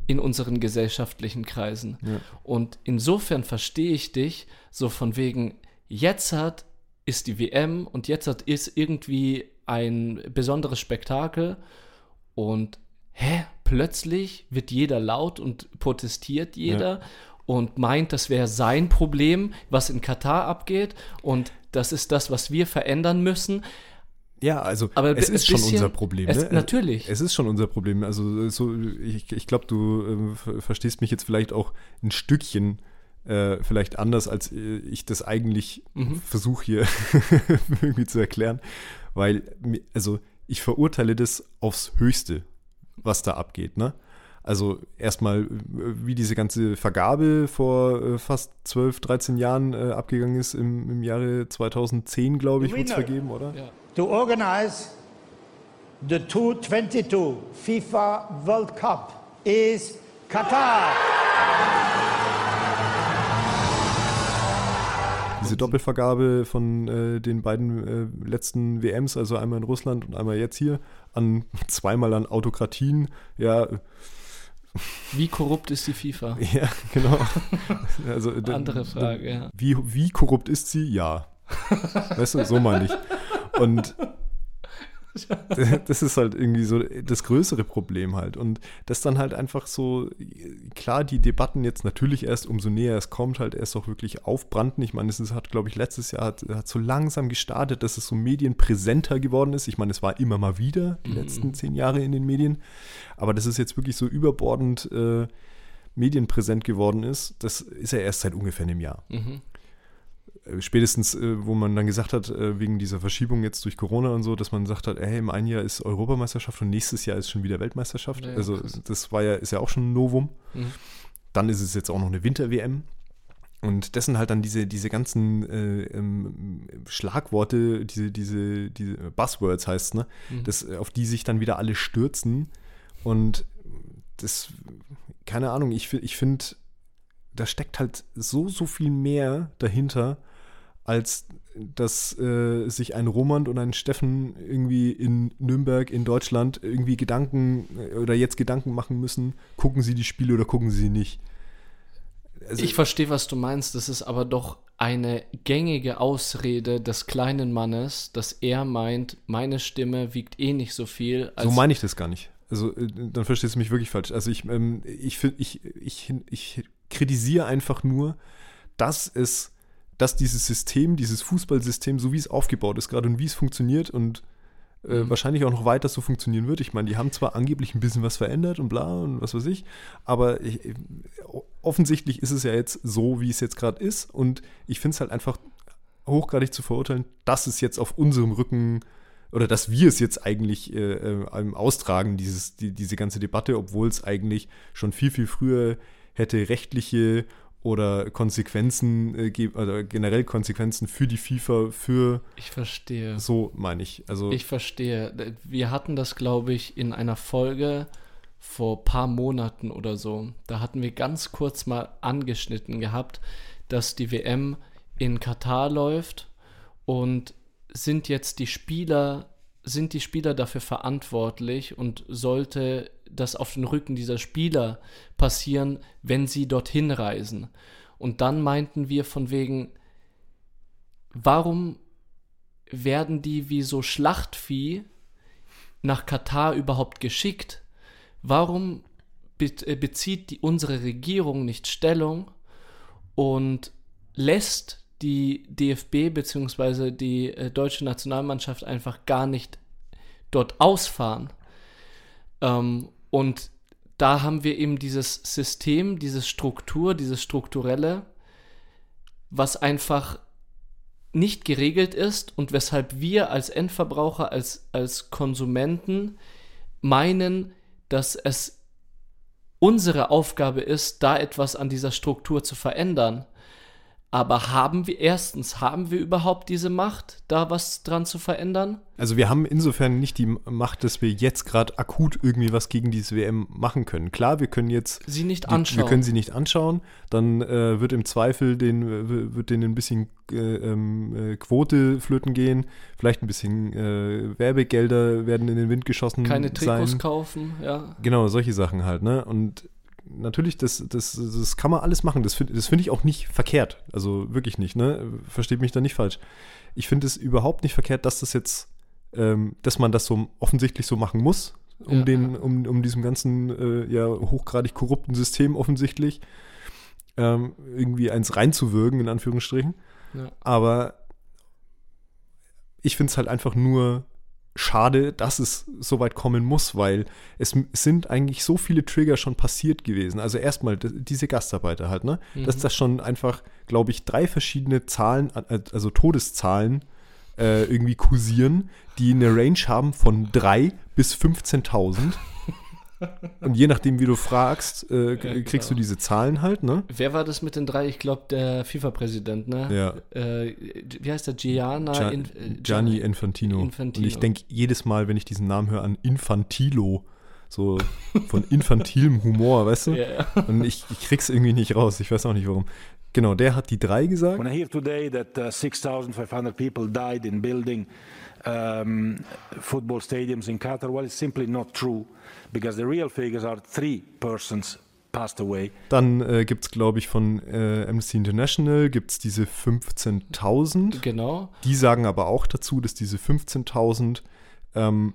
in unseren gesellschaftlichen Kreisen. Ja. Und insofern verstehe ich dich so von wegen, jetzt hat ist die WM und jetzt hat ist irgendwie ein besonderes Spektakel und hä, plötzlich wird jeder laut und protestiert jeder ja. und meint, das wäre sein Problem, was in Katar abgeht und das ist das, was wir verändern müssen. Ja, also aber es ist schon unser Problem. Es, ne? Natürlich. Es ist schon unser Problem. Also so, ich, ich glaube, du äh, verstehst mich jetzt vielleicht auch ein Stückchen äh, vielleicht anders, als ich das eigentlich mhm. versuche hier irgendwie zu erklären. Weil, also ich verurteile das aufs Höchste, was da abgeht. Ne? Also erstmal, wie diese ganze Vergabe vor äh, fast 12, 13 Jahren äh, abgegangen ist, im, im Jahre 2010, glaube ich, wurde es vergeben, oder? Ja. To organize the 2022 FIFA World Cup is Qatar. Diese Doppelvergabe von äh, den beiden äh, letzten WMs, also einmal in Russland und einmal jetzt hier, an zweimal an Autokratien, ja. Wie korrupt ist die FIFA? Ja, genau. Also, Andere Frage, ja. Wie, wie korrupt ist sie? Ja. Weißt du, so meine ich. Und das ist halt irgendwie so das größere Problem halt. Und das dann halt einfach so, klar, die Debatten jetzt natürlich erst, umso näher es kommt, halt erst auch wirklich aufbrannten. Ich meine, es hat, glaube ich, letztes Jahr hat, hat so langsam gestartet, dass es so medienpräsenter geworden ist. Ich meine, es war immer mal wieder die mhm. letzten zehn Jahre in den Medien. Aber dass es jetzt wirklich so überbordend äh, medienpräsent geworden ist, das ist ja erst seit ungefähr einem Jahr. Mhm. Äh, spätestens, äh, wo man dann gesagt hat, äh, wegen dieser Verschiebung jetzt durch Corona und so, dass man gesagt hat, ey, im einen Jahr ist Europameisterschaft und nächstes Jahr ist schon wieder Weltmeisterschaft. Ja, also krass. das war ja, ist ja auch schon ein Novum. Mhm. Dann ist es jetzt auch noch eine Winter-WM. Und das sind halt dann diese, diese ganzen äh, ähm, Schlagworte, diese, diese, diese Buzzwords heißt ne? Mhm. Das, auf die sich dann wieder alle stürzen. Und das, keine Ahnung, ich, ich finde, da steckt halt so, so viel mehr dahinter, als dass äh, sich ein Roman und ein Steffen irgendwie in Nürnberg in Deutschland irgendwie Gedanken äh, oder jetzt Gedanken machen müssen, gucken sie die Spiele oder gucken sie nicht. Also, ich verstehe, was du meinst. Das ist aber doch eine gängige Ausrede des kleinen Mannes, dass er meint, meine Stimme wiegt eh nicht so viel. so meine ich das gar nicht. Also äh, dann verstehst du mich wirklich falsch. Also ich, ähm, ich, ich, ich, ich kritisiere einfach nur, dass es dass dieses System, dieses Fußballsystem, so wie es aufgebaut ist gerade und wie es funktioniert und äh, mhm. wahrscheinlich auch noch weiter so funktionieren wird. Ich meine, die haben zwar angeblich ein bisschen was verändert und bla und was weiß ich, aber ich, offensichtlich ist es ja jetzt so, wie es jetzt gerade ist und ich finde es halt einfach hochgradig zu verurteilen, dass es jetzt auf unserem Rücken oder dass wir es jetzt eigentlich äh, äh, austragen, dieses, die, diese ganze Debatte, obwohl es eigentlich schon viel, viel früher hätte rechtliche oder Konsequenzen äh, oder generell Konsequenzen für die FIFA, für. Ich verstehe. So meine ich. Also ich verstehe. Wir hatten das, glaube ich, in einer Folge vor ein paar Monaten oder so. Da hatten wir ganz kurz mal angeschnitten gehabt, dass die WM in Katar läuft und sind jetzt die Spieler, sind die Spieler dafür verantwortlich und sollte das auf den Rücken dieser Spieler passieren, wenn sie dorthin reisen. Und dann meinten wir von wegen, warum werden die wie so Schlachtvieh nach Katar überhaupt geschickt? Warum äh, bezieht die, unsere Regierung nicht Stellung und lässt die DFB bzw. die äh, deutsche Nationalmannschaft einfach gar nicht dort ausfahren? Ähm, und da haben wir eben dieses System, diese Struktur, dieses Strukturelle, was einfach nicht geregelt ist und weshalb wir als Endverbraucher, als, als Konsumenten meinen, dass es unsere Aufgabe ist, da etwas an dieser Struktur zu verändern. Aber haben wir erstens, haben wir überhaupt diese Macht, da was dran zu verändern? Also wir haben insofern nicht die Macht, dass wir jetzt gerade akut irgendwie was gegen diese WM machen können. Klar, wir können jetzt sie nicht anschauen. Wir können sie nicht anschauen. Dann äh, wird im Zweifel den, wird denen ein bisschen äh, ähm, äh, Quote flöten gehen. Vielleicht ein bisschen äh, Werbegelder werden in den Wind geschossen. Keine Trikots sein. kaufen, ja. Genau, solche Sachen halt, ne? Und natürlich, das, das, das kann man alles machen. Das finde das find ich auch nicht verkehrt. Also wirklich nicht, ne? Versteht mich da nicht falsch. Ich finde es überhaupt nicht verkehrt, dass das jetzt, ähm, dass man das so offensichtlich so machen muss, um ja, den, um, um diesem ganzen äh, ja hochgradig korrupten System offensichtlich. ähm, irgendwie eins reinzuwirken, in Anführungsstrichen. Ja. Aber ich finde es halt einfach nur schade, dass es so weit kommen muss, weil es, sind eigentlich so viele Trigger schon passiert gewesen. Also erstmal diese Gastarbeiter halt, ne? Mhm. Dass das schon einfach, glaube ich, drei verschiedene Zahlen, also Todeszahlen äh, irgendwie kursieren, die eine Range haben von drei bis 15.000. Und je nachdem, wie du fragst, äh, ja, kriegst du diese Zahlen halt, ne? Wer war das mit den drei? Ich glaube, der FIFA-Präsident, ne? Ja. Äh, wie heißt der? Gianna Gia In äh, Gianni Infantino. Infantino. Und ich denke jedes Mal, wenn ich diesen Namen höre, an Infantilo. So von infantilem Humor, weißt du? Ja, ja. Und ich, ich krieg's irgendwie nicht raus. Ich weiß auch nicht warum. Genau, der hat die drei gesagt. When I hear today that uh, 6,500 people died in building um, football stadiums in Qatar, well, it's simply not true because the real figures are three persons passed away. Dann äh, gibt es, glaube ich, von äh, Amnesty International gibt es diese 15.000. Genau. Die sagen aber auch dazu, dass diese 15.000, ähm,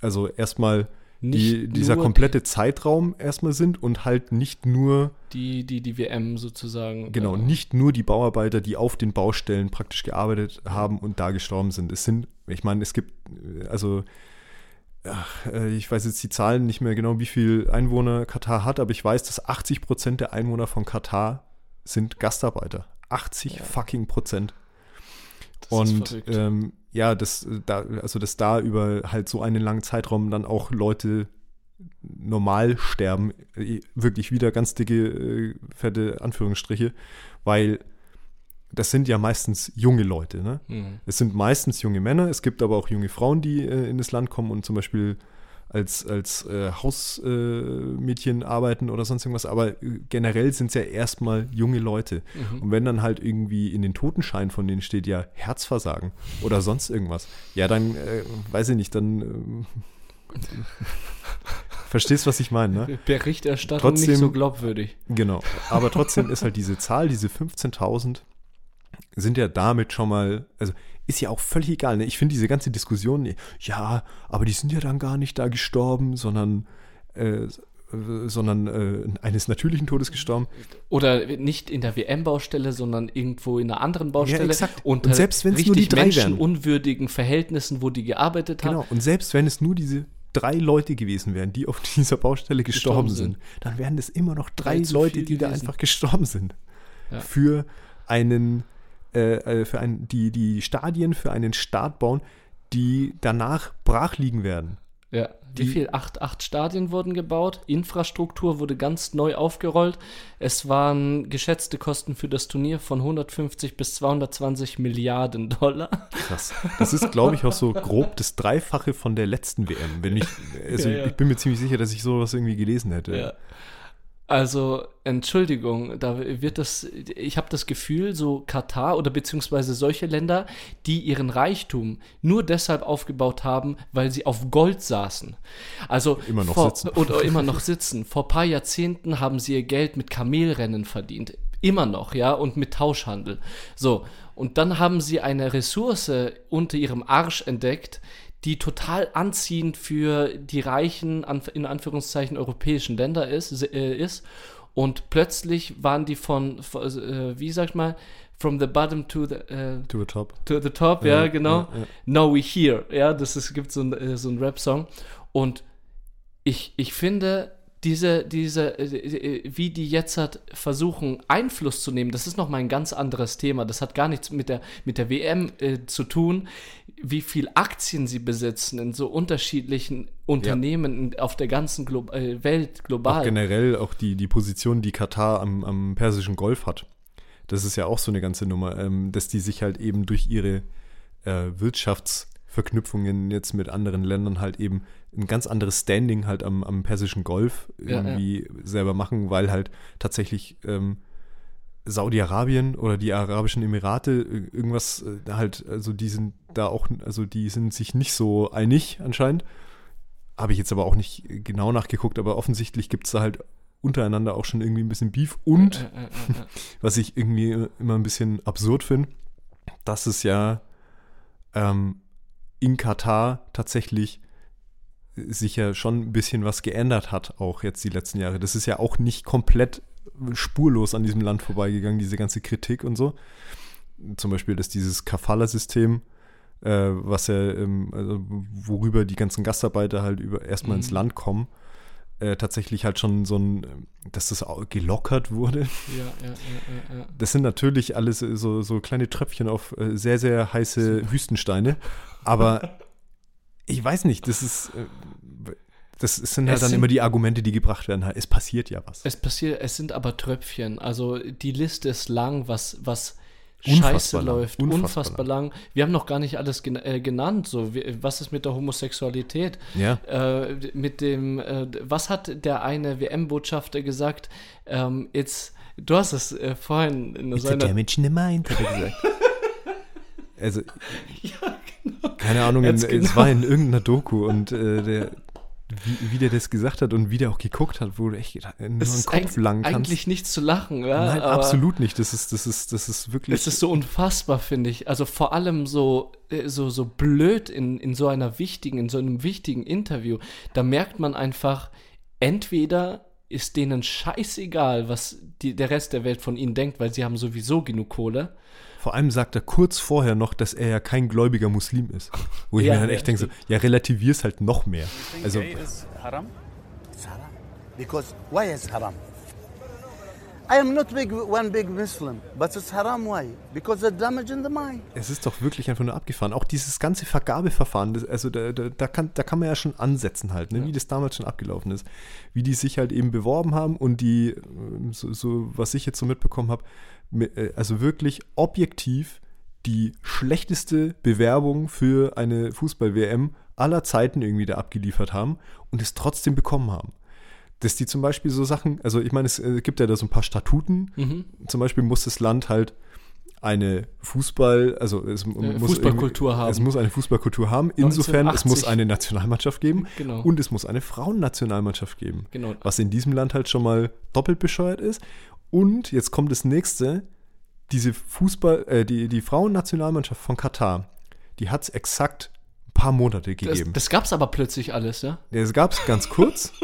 also erstmal die, dieser komplette Zeitraum erstmal sind und halt nicht nur die, die, die WM sozusagen. Genau, äh, nicht nur die Bauarbeiter, die auf den Baustellen praktisch gearbeitet haben und da gestorben sind. Es sind, ich meine, es gibt, also ach, äh, ich weiß jetzt die Zahlen nicht mehr genau, wie viel Einwohner Katar hat, aber ich weiß, dass 80 Prozent der Einwohner von Katar sind Gastarbeiter. 80 ja. fucking Prozent. Und ähm, ja, dass da, also dass da über halt so einen langen Zeitraum dann auch Leute normal sterben, äh, wirklich wieder ganz dicke, äh, fette Anführungsstriche, weil das sind ja meistens junge Leute. Ne? Mhm. Es sind meistens junge Männer, es gibt aber auch junge Frauen, die äh, in das Land kommen und zum Beispiel als, als äh, Hausmädchen äh, arbeiten oder sonst irgendwas, aber äh, generell sind es ja erstmal junge Leute. Mhm. Und wenn dann halt irgendwie in den Totenschein von denen steht ja Herzversagen oder sonst irgendwas, ja, dann äh, weiß ich nicht, dann Verstehst, was ich meine, ne? Berichterstattung trotzdem, nicht so glaubwürdig. Genau. Aber trotzdem ist halt diese Zahl, diese 15.000, sind ja damit schon mal, also ist ja auch völlig egal. Ne? Ich finde diese ganze Diskussion, ja, aber die sind ja dann gar nicht da gestorben, sondern, äh, sondern äh, eines natürlichen Todes gestorben. Oder nicht in der WM-Baustelle, sondern irgendwo in einer anderen Baustelle. Ja, exakt. Und, und selbst wenn es nur die drei menschenunwürdigen Verhältnissen, wo die gearbeitet haben. Genau. Und selbst wenn es nur diese drei Leute gewesen wären, die auf dieser Baustelle gestorben, gestorben sind, sind, dann wären es immer noch drei Leute, die gewesen. da einfach gestorben sind. Ja. Für einen äh, äh, für ein, die, die Stadien für einen Start bauen, die danach brach liegen werden. Ja, wie viel? Acht, acht Stadien wurden gebaut, Infrastruktur wurde ganz neu aufgerollt. Es waren geschätzte Kosten für das Turnier von 150 bis 220 Milliarden Dollar. Krass. Das ist, glaube ich, auch so grob das Dreifache von der letzten WM. Wenn ich, also ja, ja. ich bin mir ziemlich sicher, dass ich sowas irgendwie gelesen hätte. Ja. Also, Entschuldigung, da wird das, ich habe das Gefühl, so Katar oder beziehungsweise solche Länder, die ihren Reichtum nur deshalb aufgebaut haben, weil sie auf Gold saßen. Also immer noch vor, sitzen. Oder immer noch sitzen. Vor ein paar Jahrzehnten haben sie ihr Geld mit Kamelrennen verdient. Immer noch, ja, und mit Tauschhandel. So, und dann haben sie eine Ressource unter ihrem Arsch entdeckt, die total anziehend für die reichen, in Anführungszeichen, europäischen Länder ist, äh, ist. Und plötzlich waren die von, äh, wie sag ich mal, from the bottom to the, äh, to the top. To the top, ja, ja genau. Ja, ja. Now we here. Ja, das ist, gibt so ein, äh, so ein Rap-Song. Und ich, ich finde, diese, diese, wie die jetzt hat versuchen, Einfluss zu nehmen, das ist nochmal ein ganz anderes Thema. Das hat gar nichts mit der, mit der WM äh, zu tun, wie viel Aktien sie besitzen in so unterschiedlichen Unternehmen ja. auf der ganzen Glo äh, Welt global. Auch generell auch die, die Position, die Katar am, am Persischen Golf hat. Das ist ja auch so eine ganze Nummer, ähm, dass die sich halt eben durch ihre äh, Wirtschaftsverknüpfungen jetzt mit anderen Ländern halt eben ein ganz anderes Standing halt am, am Persischen Golf irgendwie ja, ja. selber machen, weil halt tatsächlich ähm, Saudi-Arabien oder die Arabischen Emirate irgendwas äh, halt, also die sind da auch, also die sind sich nicht so einig anscheinend. Habe ich jetzt aber auch nicht genau nachgeguckt, aber offensichtlich gibt es da halt untereinander auch schon irgendwie ein bisschen Beef und äh, äh, was ich irgendwie immer ein bisschen absurd finde, dass es ja ähm, in Katar tatsächlich sich ja schon ein bisschen was geändert hat, auch jetzt die letzten Jahre. Das ist ja auch nicht komplett spurlos an diesem Land vorbeigegangen, diese ganze Kritik und so. Zum Beispiel, dass dieses Kafala-System, äh, was ja, ähm, also worüber die ganzen Gastarbeiter halt über erstmal mhm. ins Land kommen, äh, tatsächlich halt schon so ein, dass das gelockert wurde. Ja, ja, ja, ja, Das sind natürlich alles so, so kleine Tröpfchen auf äh, sehr, sehr heiße Wüstensteine. Aber ich weiß nicht, das ist. Äh, das sind halt es dann sind, immer die Argumente, die gebracht werden. Es passiert ja was. Es passiert, es sind aber Tröpfchen. Also die Liste ist lang, was, was Scheiße lang. läuft, unfassbar, unfassbar lang. lang. Wir haben noch gar nicht alles gen äh, genannt. So, wie, was ist mit der Homosexualität? Ja. Äh, mit dem, äh, was hat der eine WM-Botschafter gesagt? Ähm, jetzt, du hast es äh, vorhin in It's so einer. damage in the mind, hat er gesagt. also, ja, genau. keine Ahnung, in, genau. es war in irgendeiner Doku und äh, der, wie, wie der das gesagt hat und wie der auch geguckt hat, wo du echt nur einen Kopf lang kannst. eigentlich nichts zu lachen, ja. Nein, absolut nicht. Das ist, das ist, das ist wirklich. Es ist so unfassbar, finde ich. Also vor allem so, äh, so, so blöd in, in so einer wichtigen, in so einem wichtigen Interview. Da merkt man einfach, entweder ist denen scheißegal, was die, der Rest der Welt von ihnen denkt, weil sie haben sowieso genug Kohle. Vor allem sagt er kurz vorher noch, dass er ja kein gläubiger Muslim ist. Wo ich ja, mir dann echt ja, denke, so, ja, relativier's es halt noch mehr. Also, is haram? It's haram. Because why is haram? I am not big, one big Muslim, but it's haram why? Because the damage in the mind. Es ist doch wirklich einfach nur abgefahren. Auch dieses ganze Vergabeverfahren, das, also da, da, da, kann, da kann man ja schon ansetzen halt, ne? wie das damals schon abgelaufen ist. Wie die sich halt eben beworben haben und die, so, so was ich jetzt so mitbekommen habe, äh, also wirklich objektiv die schlechteste Bewerbung für eine Fußball-WM aller Zeiten irgendwie da abgeliefert haben und es trotzdem bekommen haben. Dass die zum Beispiel so Sachen, also ich meine, es äh, gibt ja da so ein paar Statuten. Mhm. Zum Beispiel muss das Land halt eine Fußball, also es muss Fußballkultur haben. Es muss eine Fußballkultur haben. Insofern, 1980. es muss eine Nationalmannschaft geben genau. und es muss eine Frauennationalmannschaft geben. Genau. Was in diesem Land halt schon mal doppelt bescheuert ist. Und jetzt kommt das nächste: diese Fußball, äh, die, die Frauennationalmannschaft von Katar, die hat es exakt ein paar Monate gegeben. Das, das gab es aber plötzlich alles, ja? ja das gab es ganz kurz.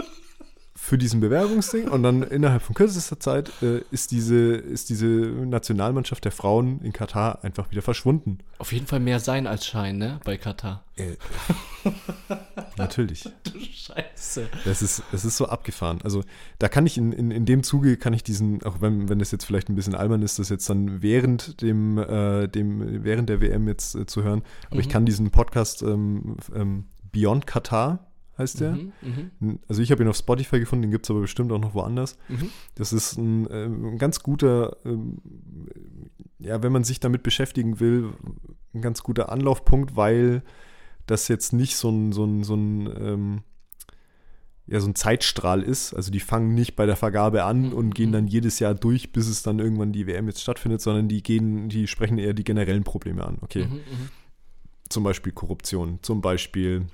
für diesen Bewerbungsding und dann innerhalb von kürzester Zeit äh, ist, diese, ist diese Nationalmannschaft der Frauen in Katar einfach wieder verschwunden. Auf jeden Fall mehr sein als Schein, ne, bei Katar. Äh, natürlich. Du Scheiße. Das ist, das ist so abgefahren. Also da kann ich in, in, in dem Zuge, kann ich diesen, auch wenn, wenn das jetzt vielleicht ein bisschen albern ist, das jetzt dann während dem, äh, dem während der WM jetzt äh, zu hören, aber mhm. ich kann diesen Podcast ähm, ähm, Beyond Katar heißt der. Mhm, mh. Also ich habe ihn auf Spotify gefunden, den gibt es aber bestimmt auch noch woanders. Mhm. Das ist ein, äh, ein ganz guter, ähm, ja, wenn man sich damit beschäftigen will, ein ganz guter Anlaufpunkt, weil das jetzt nicht so ein, so ein, so ein ähm, ja, so ein Zeitstrahl ist. Also die fangen nicht bei der Vergabe an mhm. und gehen mhm. dann jedes Jahr durch, bis es dann irgendwann die WM jetzt stattfindet, sondern die gehen, die sprechen eher die generellen Probleme an. Okay. Mhm, mhm. zum Beispiel Korruption, zum Beispiel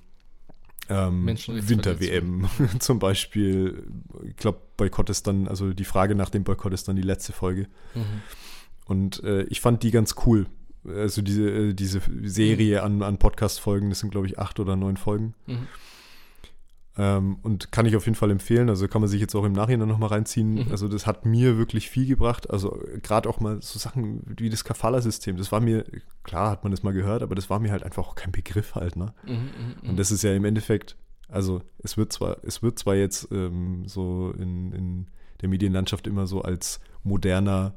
ähm, Winter-WM zum Beispiel. Ich glaube, Boykott ist dann, also die Frage nach dem Boykott ist dann die letzte Folge. Mhm. Und äh, ich fand die ganz cool. Also diese, äh, diese Serie an, an Podcast-Folgen, das sind, glaube ich, acht oder neun Folgen. Mhm. Ähm, und kann ich auf jeden Fall empfehlen. Also kann man sich jetzt auch im Nachhinein nochmal reinziehen. Mhm. Also das hat mir wirklich viel gebracht. Also gerade auch mal so Sachen wie das Kafala-System. Das war mir, klar hat man das mal gehört, aber das war mir halt einfach auch kein Begriff halt. Ne? Mhm, mhm und das ist ja im Endeffekt, also es wird zwar, es wird zwar jetzt ähm, so in, in der Medienlandschaft immer so als moderner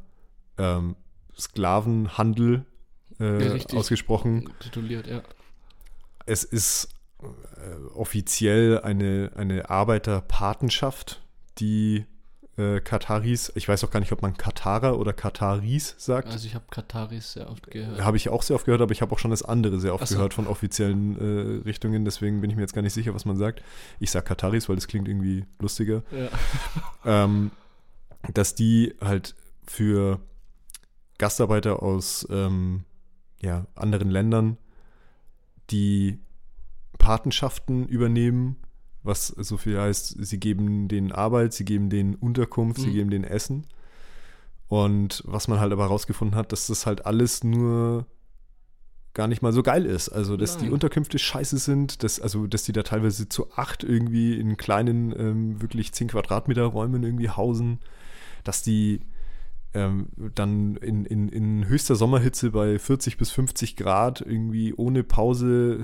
ähm, Sklavenhandel äh, ja, ausgesprochen. Tituliert, ja. Es ist äh, offiziell eine, eine Arbeiterpatenschaft, die äh, Kataris, ich weiß auch gar nicht, ob man Katarer oder Kataris sagt. Also ich habe Kataris sehr oft gehört. Habe ich auch sehr oft gehört, aber ich habe auch schon das andere sehr oft so. gehört von offiziellen äh, Richtungen, deswegen bin ich mir jetzt gar nicht sicher, was man sagt. Ich sage Kataris, weil das klingt irgendwie lustiger. Ja. Ähm, dass die halt für Gastarbeiter aus ähm, ja, anderen Ländern, die Patenschaften übernehmen, was so viel heißt, sie geben denen Arbeit, sie geben denen Unterkunft, mhm. sie geben denen Essen. Und was man halt aber herausgefunden hat, dass das halt alles nur gar nicht mal so geil ist. Also, dass Nein. die Unterkünfte scheiße sind, dass, also, dass die da teilweise zu acht irgendwie in kleinen, ähm, wirklich zehn Quadratmeter Räumen irgendwie hausen, dass die ähm, dann in, in, in höchster Sommerhitze bei 40 bis 50 Grad irgendwie ohne Pause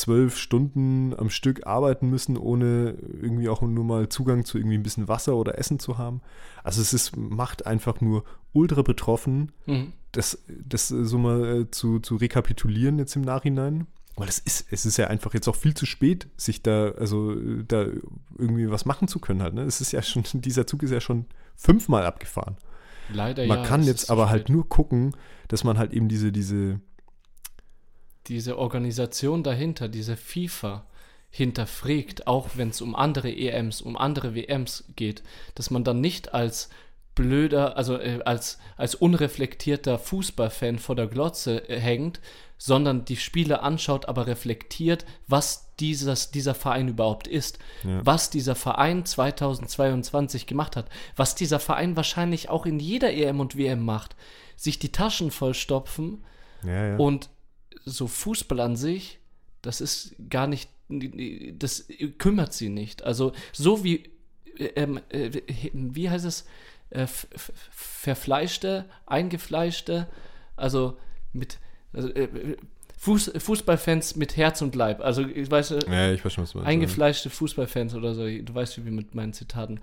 zwölf Stunden am Stück arbeiten müssen, ohne irgendwie auch nur mal Zugang zu irgendwie ein bisschen Wasser oder Essen zu haben. Also es ist, macht einfach nur ultra betroffen, mhm. das, das so mal äh, zu, zu rekapitulieren jetzt im Nachhinein. Weil es ist, es ist ja einfach jetzt auch viel zu spät, sich da, also da irgendwie was machen zu können halt. Ne? Es ist ja schon, dieser Zug ist ja schon fünfmal abgefahren. Leider man ja. Man kann jetzt aber halt nur gucken, dass man halt eben diese, diese diese Organisation dahinter, diese FIFA, hinterfragt, auch wenn es um andere EMs, um andere WMs geht, dass man dann nicht als blöder, also äh, als, als unreflektierter Fußballfan vor der Glotze äh, hängt, sondern die Spiele anschaut, aber reflektiert, was dieses, dieser Verein überhaupt ist, ja. was dieser Verein 2022 gemacht hat, was dieser Verein wahrscheinlich auch in jeder EM und WM macht, sich die Taschen vollstopfen ja, ja. und so Fußball an sich, das ist gar nicht, das kümmert sie nicht. Also so wie, ähm, äh, wie heißt es, äh, verfleischte, eingefleischte, also mit also, äh, Fuß, Fußballfans mit Herz und Leib. Also ich weiß, ja, ich weiß schon, was du eingefleischte Fußballfans oder so. Du weißt wie mit meinen Zitaten.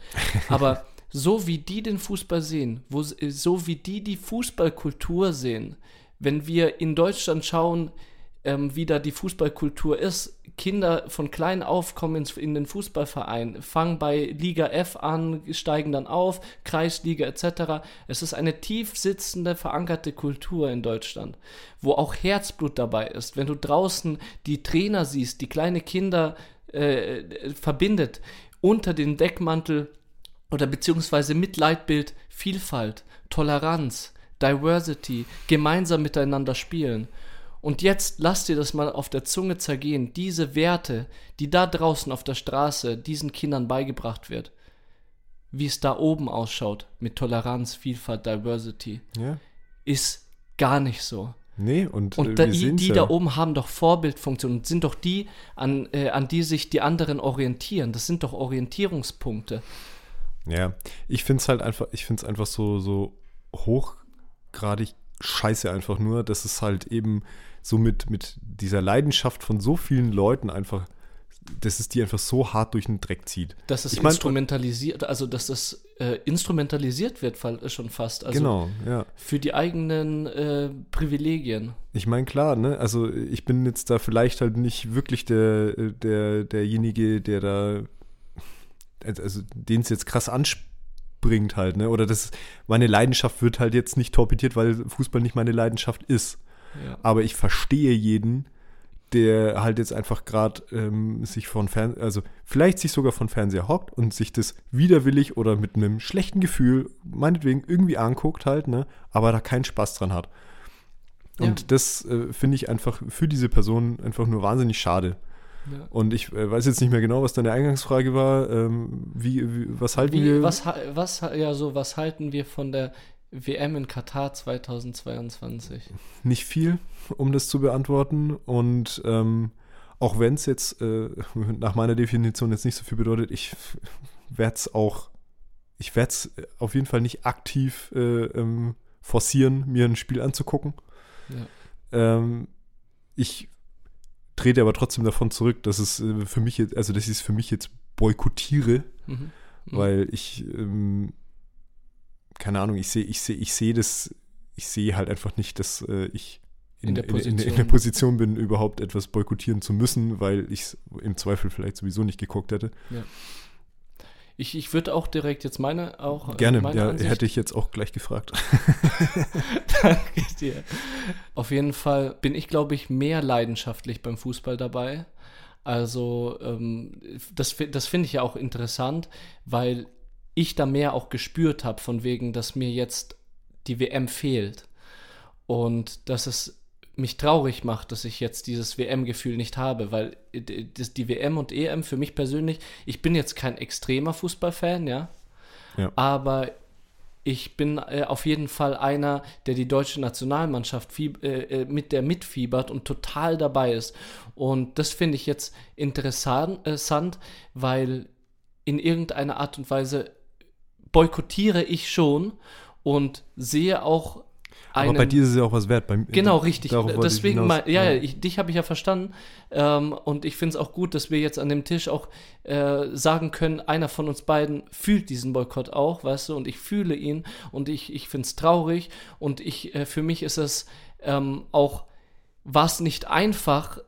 Aber so wie die den Fußball sehen, wo, so wie die die Fußballkultur sehen, wenn wir in Deutschland schauen, ähm, wie da die Fußballkultur ist, Kinder von klein auf kommen ins, in den Fußballverein, fangen bei Liga F an, steigen dann auf, Kreisliga etc. Es ist eine tief sitzende, verankerte Kultur in Deutschland, wo auch Herzblut dabei ist. Wenn du draußen die Trainer siehst, die kleine Kinder äh, verbindet unter dem Deckmantel oder beziehungsweise mit Leitbild Vielfalt, Toleranz, Diversity, gemeinsam miteinander spielen. Und jetzt lass dir das mal auf der Zunge zergehen, diese Werte, die da draußen auf der Straße diesen Kindern beigebracht wird, wie es da oben ausschaut mit Toleranz, Vielfalt, Diversity, ja. ist gar nicht so. Nee, und, und äh, die, die ja. da oben haben doch Vorbildfunktionen und sind doch die, an, äh, an die sich die anderen orientieren. Das sind doch Orientierungspunkte. Ja, ich finde es halt einfach, ich finde es einfach so, so hoch hochgradig scheiße einfach nur, dass es halt eben so mit, mit dieser Leidenschaft von so vielen Leuten einfach, dass es die einfach so hart durch den Dreck zieht. Dass es ich instrumentalisiert, also dass das äh, instrumentalisiert wird äh, schon fast. Also genau, ja. Für die eigenen äh, Privilegien. Ich meine, klar, ne? Also ich bin jetzt da vielleicht halt nicht wirklich der, der, derjenige, der da, also den es jetzt krass anspricht bringt halt, ne? Oder das, meine Leidenschaft wird halt jetzt nicht torpediert, weil Fußball nicht meine Leidenschaft ist. Ja. Aber ich verstehe jeden, der halt jetzt einfach gerade ähm, sich von Fernseher, also vielleicht sich sogar von Fernseher hockt und sich das widerwillig oder mit einem schlechten Gefühl, meinetwegen, irgendwie anguckt halt, ne? Aber da keinen Spaß dran hat. Und ja. das äh, finde ich einfach für diese Person einfach nur wahnsinnig schade. Und ich äh, weiß jetzt nicht mehr genau, was deine Eingangsfrage war. Ähm, wie, wie, was halten wie, wir? Was, was, ja, so, was halten wir von der WM in Katar 2022? Nicht viel, um das zu beantworten. Und ähm, auch wenn es jetzt äh, nach meiner Definition jetzt nicht so viel bedeutet, ich werde es auch, ich werde es auf jeden Fall nicht aktiv äh, ähm, forcieren, mir ein Spiel anzugucken. Ja. Ähm, ich trete aber trotzdem davon zurück, dass es äh, für mich jetzt, also dass ich es für mich jetzt boykottiere, mhm. Mhm. weil ich, ähm, keine Ahnung, ich sehe, ich sehe, ich sehe das, ich sehe halt einfach nicht, dass äh, ich in, in, der in, in, der Position bin, überhaupt etwas boykottieren zu müssen, weil ich es im Zweifel vielleicht sowieso nicht geguckt hätte. Ja. Ich, ich würde auch direkt jetzt meine auch. Äh, Gerne, meine ja, Ansicht, hätte ich jetzt auch gleich gefragt. Danke dir. Auf jeden Fall bin ich, glaube ich, mehr leidenschaftlich beim Fußball dabei. Also, ähm, das, das finde ich ja auch interessant, weil ich da mehr auch gespürt habe, von wegen, dass mir jetzt die WM fehlt. Und dass es mich traurig macht, dass ich jetzt dieses WM-Gefühl nicht habe, weil die WM und EM für mich persönlich, ich bin jetzt kein extremer Fußballfan, ja, ja. aber ich bin äh, auf jeden Fall einer, der die deutsche Nationalmannschaft äh, äh, mit der mitfiebert und total dabei ist. Und das finde ich jetzt interessant, äh, weil in irgendeiner Art und Weise boykottiere ich schon und sehe auch einen, Aber bei dir ist es ja auch was wert. Bei, genau, richtig. Deswegen, mal, ja, ja, ich, dich habe ich ja verstanden. Ähm, und ich finde es auch gut, dass wir jetzt an dem Tisch auch äh, sagen können, einer von uns beiden fühlt diesen Boykott auch, weißt du, und ich fühle ihn und ich, ich finde es traurig. Und ich, äh, für mich ist es ähm, auch, war es nicht einfach,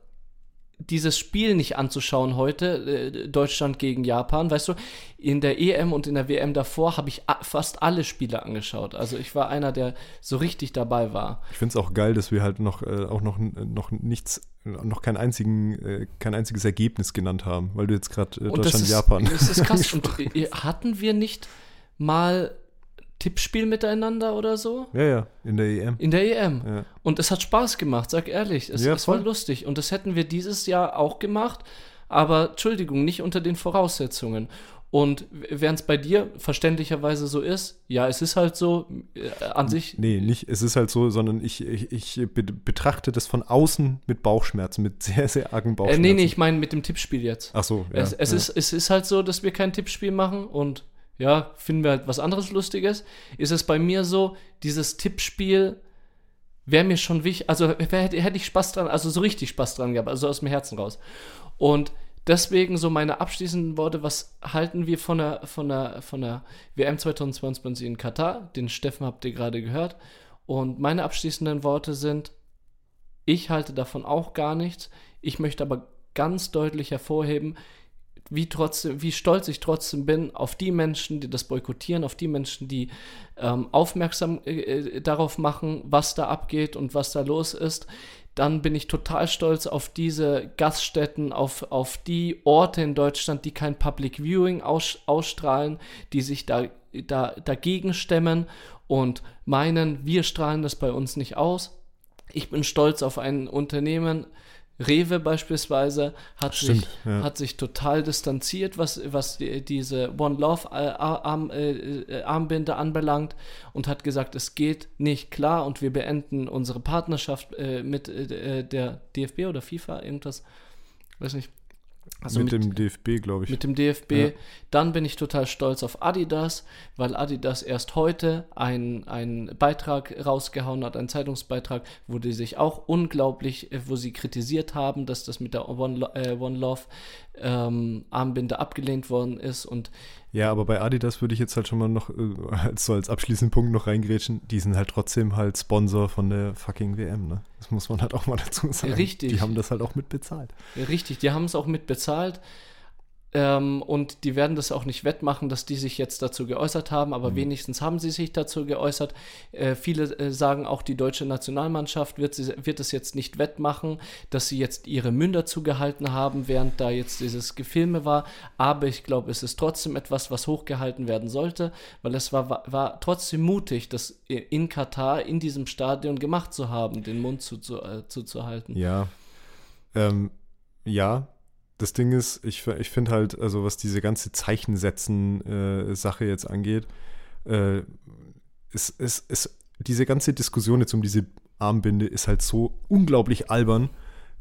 dieses Spiel nicht anzuschauen heute, äh, Deutschland gegen Japan, weißt du, in der EM und in der WM davor habe ich fast alle Spiele angeschaut. Also ich war einer, der so richtig dabei war. Ich finde es auch geil, dass wir halt noch äh, auch noch, noch nichts, noch kein, einzigen, äh, kein einziges Ergebnis genannt haben, weil du jetzt gerade äh, Deutschland, Japan. Das ist krass. und hatten wir nicht mal Tippspiel miteinander oder so. Ja, ja, in der EM. In der EM. Ja. Und es hat Spaß gemacht, sag ehrlich. Es, ja, es war lustig. Und das hätten wir dieses Jahr auch gemacht, aber Entschuldigung, nicht unter den Voraussetzungen. Und während es bei dir verständlicherweise so ist, ja, es ist halt so äh, an sich. Nee, nicht, es ist halt so, sondern ich, ich, ich betrachte das von außen mit Bauchschmerzen, mit sehr, sehr argen Bauchschmerzen. Äh, nee, nee, ich meine mit dem Tippspiel jetzt. Ach so, ja. Es, es, ja. Ist, es ist halt so, dass wir kein Tippspiel machen und ja, finden wir halt was anderes Lustiges, ist es bei mir so, dieses Tippspiel wäre mir schon wichtig, also hätte, hätte ich Spaß dran, also so richtig Spaß dran gehabt, also aus dem Herzen raus. Und deswegen so meine abschließenden Worte, was halten wir von der, von der, von der WM 2022 in Katar? Den Steffen habt ihr gerade gehört. Und meine abschließenden Worte sind, ich halte davon auch gar nichts. Ich möchte aber ganz deutlich hervorheben, wie, trotzdem, wie stolz ich trotzdem bin auf die Menschen, die das boykottieren, auf die Menschen, die ähm, aufmerksam äh, äh, darauf machen, was da abgeht und was da los ist. Dann bin ich total stolz auf diese Gaststätten, auf, auf die Orte in Deutschland, die kein Public Viewing aus, ausstrahlen, die sich da, da, dagegen stemmen und meinen, wir strahlen das bei uns nicht aus. Ich bin stolz auf ein Unternehmen, Rewe beispielsweise hat, Stimmt, sich, ja. hat sich total distanziert, was, was die, diese One Love äh, Arm, äh, äh, Armbinde anbelangt und hat gesagt, es geht nicht klar und wir beenden unsere Partnerschaft äh, mit äh, der DFB oder FIFA, irgendwas, weiß nicht. Also mit, mit, dem DFB, glaube ich. Mit dem DFB. Ja. Dann bin ich total stolz auf Adidas, weil Adidas erst heute einen Beitrag rausgehauen hat, einen Zeitungsbeitrag, wo die sich auch unglaublich, äh, wo sie kritisiert haben, dass das mit der One, äh, One Love ähm, Armbinde abgelehnt worden ist und ja, aber bei Adidas würde ich jetzt halt schon mal noch äh, so als abschließenden Punkt noch reingrätschen. Die sind halt trotzdem halt Sponsor von der fucking WM, ne? Das muss man halt auch mal dazu sagen. Richtig. Die haben das halt auch mitbezahlt. Richtig, die haben es auch mitbezahlt. Ähm, und die werden das auch nicht wettmachen, dass die sich jetzt dazu geäußert haben, aber mhm. wenigstens haben sie sich dazu geäußert. Äh, viele äh, sagen auch, die deutsche Nationalmannschaft wird, sie, wird es jetzt nicht wettmachen, dass sie jetzt ihre Münder zugehalten haben, während da jetzt dieses Gefilme war. Aber ich glaube, es ist trotzdem etwas, was hochgehalten werden sollte, weil es war, war, war trotzdem mutig, das in Katar, in diesem Stadion gemacht zu haben, den Mund zuzuhalten. Zu, äh, ja. Ähm, ja, das Ding ist, ich, ich finde halt, also was diese ganze Zeichensetzen-Sache äh, jetzt angeht, äh, ist, ist, ist diese ganze Diskussion jetzt um diese Armbinde ist halt so unglaublich albern,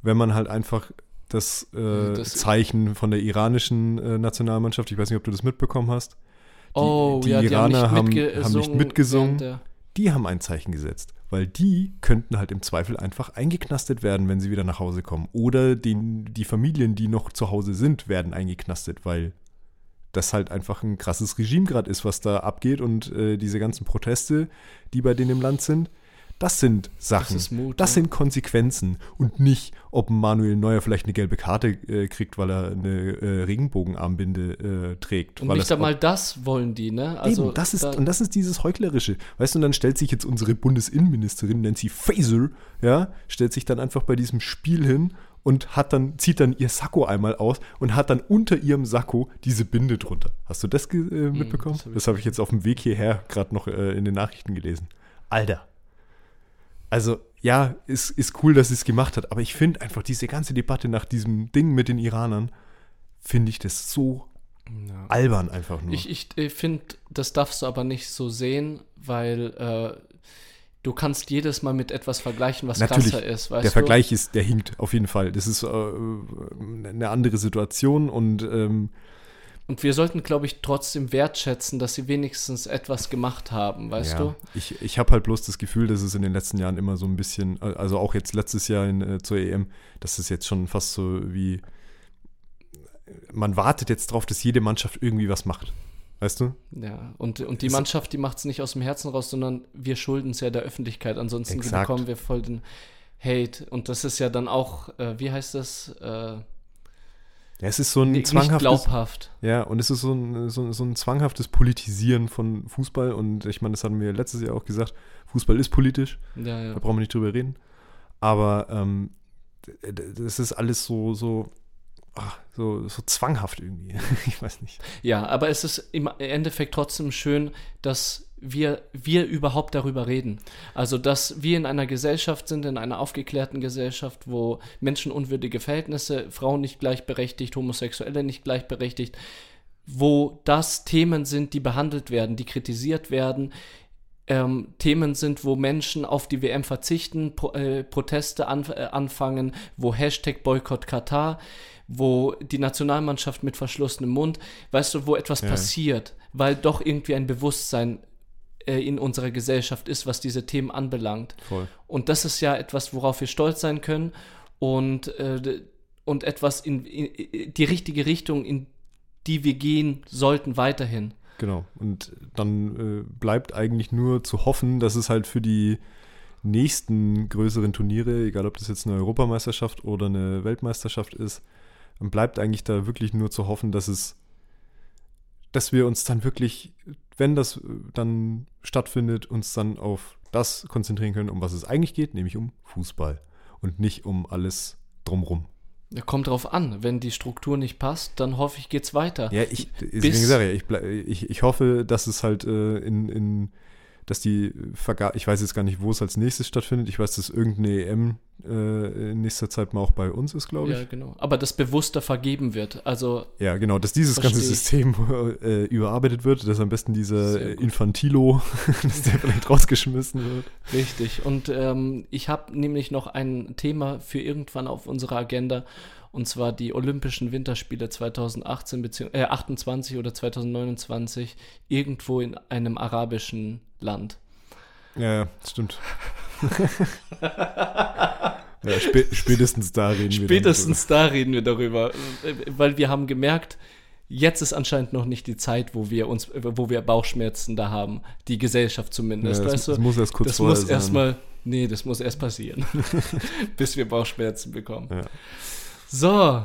wenn man halt einfach das, äh, das Zeichen von der iranischen äh, Nationalmannschaft, ich weiß nicht, ob du das mitbekommen hast. Die, oh, die ja, Iraner haben, haben, nicht mitgesungen. Die haben ein Zeichen gesetzt weil die könnten halt im Zweifel einfach eingeknastet werden, wenn sie wieder nach Hause kommen. Oder die, die Familien, die noch zu Hause sind, werden eingeknastet, weil das halt einfach ein krasses Regime gerade ist, was da abgeht und äh, diese ganzen Proteste, die bei denen im Land sind, das sind Sachen, das, Mut, das sind Konsequenzen und nicht, ob Manuel Neuer vielleicht eine gelbe Karte äh, kriegt, weil er eine äh, Regenbogenarmbinde äh, trägt. Und nicht einmal das wollen die, ne? Also eben, das ist, da und das ist dieses Heuchlerische. Weißt du, und dann stellt sich jetzt unsere Bundesinnenministerin Nancy Faeser, ja, stellt sich dann einfach bei diesem Spiel hin und hat dann, zieht dann ihr Sakko einmal aus und hat dann unter ihrem Sakko diese Binde drunter. Hast du das äh, hm, mitbekommen? Mm, das habe ich jetzt auf dem Weg hierher gerade noch äh, in den Nachrichten gelesen. Alter. Also, ja, ist, ist cool, dass sie es gemacht hat, aber ich finde einfach diese ganze Debatte nach diesem Ding mit den Iranern, finde ich das so ja. albern einfach nur. Ich, ich, ich finde, das darfst du aber nicht so sehen, weil äh, du kannst jedes Mal mit etwas vergleichen, was Natürlich, krasser ist. der du? Vergleich ist, der hinkt auf jeden Fall. Das ist äh, eine andere Situation und ähm, Und wir sollten, glaube ich, trotzdem wertschätzen, dass sie wenigstens etwas gemacht haben, weißt ja, du? Ich, ich habe halt bloß das Gefühl, dass es in den letzten Jahren immer so ein bisschen, also auch jetzt letztes Jahr in, äh, zur EM, dass es jetzt schon fast so wie, man wartet jetzt drauf, dass jede Mannschaft irgendwie was macht. Weißt du? Ja, und, und die Mannschaft, die macht es nicht aus dem Herzen raus, sondern wir schulden es ja der Öffentlichkeit. Ansonsten Exakt. bekommen wir voll den Hate. Und das ist ja dann auch, äh, wie heißt das? Äh, ja, es ist so ein nicht zwanghaftes. glaubhaft. Ja, und es ist so ein, so, so ein zwanghaftes Politisieren von Fußball. Und ich meine, das hatten wir letztes Jahr auch gesagt: Fußball ist politisch. Ja, ja. Da brauchen wir nicht drüber reden. Aber ähm, das ist alles so, so, ach, so, so zwanghaft irgendwie. ich weiß nicht. Ja, aber es ist im Endeffekt trotzdem schön, dass wir, wir überhaupt darüber reden. Also, dass wir in einer Gesellschaft sind, in einer aufgeklärten Gesellschaft, wo menschenunwürdige Verhältnisse, Frauen nicht gleichberechtigt, Homosexuelle nicht gleichberechtigt, wo das Themen sind, die behandelt werden, die kritisiert werden, ähm, Themen sind, wo Menschen auf die WM verzichten, Pro, äh, Proteste an, äh, anfangen, wo Hashtag Boykott Katar, wo die Nationalmannschaft mit verschlossenem Mund, weißt du, wo etwas ja. passiert, weil doch irgendwie ein Bewusstsein äh, in unserer Gesellschaft ist, was diese Themen anbelangt. Voll. Und das ist ja etwas, worauf wir stolz sein können und, äh, und etwas in, in, die richtige Richtung, in die wir gehen sollten, weiterhin. Genau. Und dann äh, bleibt eigentlich nur zu hoffen, dass es halt für die nächsten größeren Turniere, egal ob das jetzt eine Europameisterschaft oder eine Weltmeisterschaft ist, dann bleibt eigentlich da wirklich nur zu hoffen, dass es, dass wir uns dann wirklich wenn das äh, dann stattfindet, uns dann auf das konzentrieren können, um was es eigentlich geht, nämlich um Fußball und nicht um alles drumrum. Ja, kommt drauf an. Wenn die Struktur nicht passt, dann hoffe ich, geht's weiter. Ja, ich, deswegen sage ich, ich, ich hoffe, dass es halt äh, in, in dass die Vergabe, ich weiß jetzt gar nicht, wo es als nächstes stattfindet. Ich weiß, dass irgendeine EM äh, in nächster Zeit mal auch bei uns ist, glaube ich. Ja, genau. Aber das bewusster vergeben wird. Also ja, genau, dass dieses ganze System äh, überarbeitet wird, dass am besten dieser Infantilo, dass der vielleicht rausgeschmissen wird. Richtig. Und ähm, ich habe nämlich noch ein Thema für irgendwann auf unserer Agenda und zwar die Olympischen Winterspiele 2018 bzw. Äh, 28 oder 2029 irgendwo in einem arabischen Land. Ja, stimmt. ja, spä spätestens da reden wir Spätestens da reden wir darüber, weil wir haben gemerkt, jetzt ist anscheinend noch nicht die Zeit, wo wir uns, wo wir Bauchschmerzen da haben, die Gesellschaft zumindest. Ja, das, weißt du? das muss erst kurz das muss erstmal, nee, das muss erst passieren, bis wir Bauchschmerzen bekommen. Ja. So.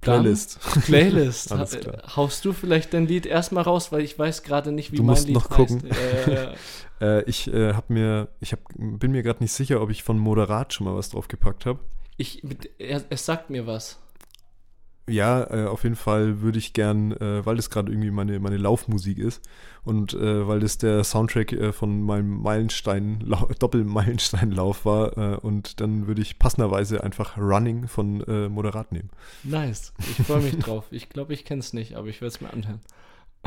Playlist. Playlist. Alles klar. Haust du vielleicht dein Lied erstmal raus, weil ich weiß gerade nicht, wie du mein musst Lied noch gucken. Äh, äh, ich äh, hab mir, ich hab, bin mir gerade nicht sicher, ob ich von Moderat schon mal was draufgepackt habe. Ich, es sagt mir was. Ja, äh, auf jeden Fall würde ich gern, äh, weil das gerade irgendwie meine, meine Laufmusik ist und äh, weil das der Soundtrack äh, von meinem Meilenstein, Doppelmeilensteinlauf war äh, und dann würde ich passenderweise einfach Running von äh, Moderat nehmen. Nice, ich freue mich drauf. Ich glaube, ich kenne es nicht, aber ich werde es mir anhören.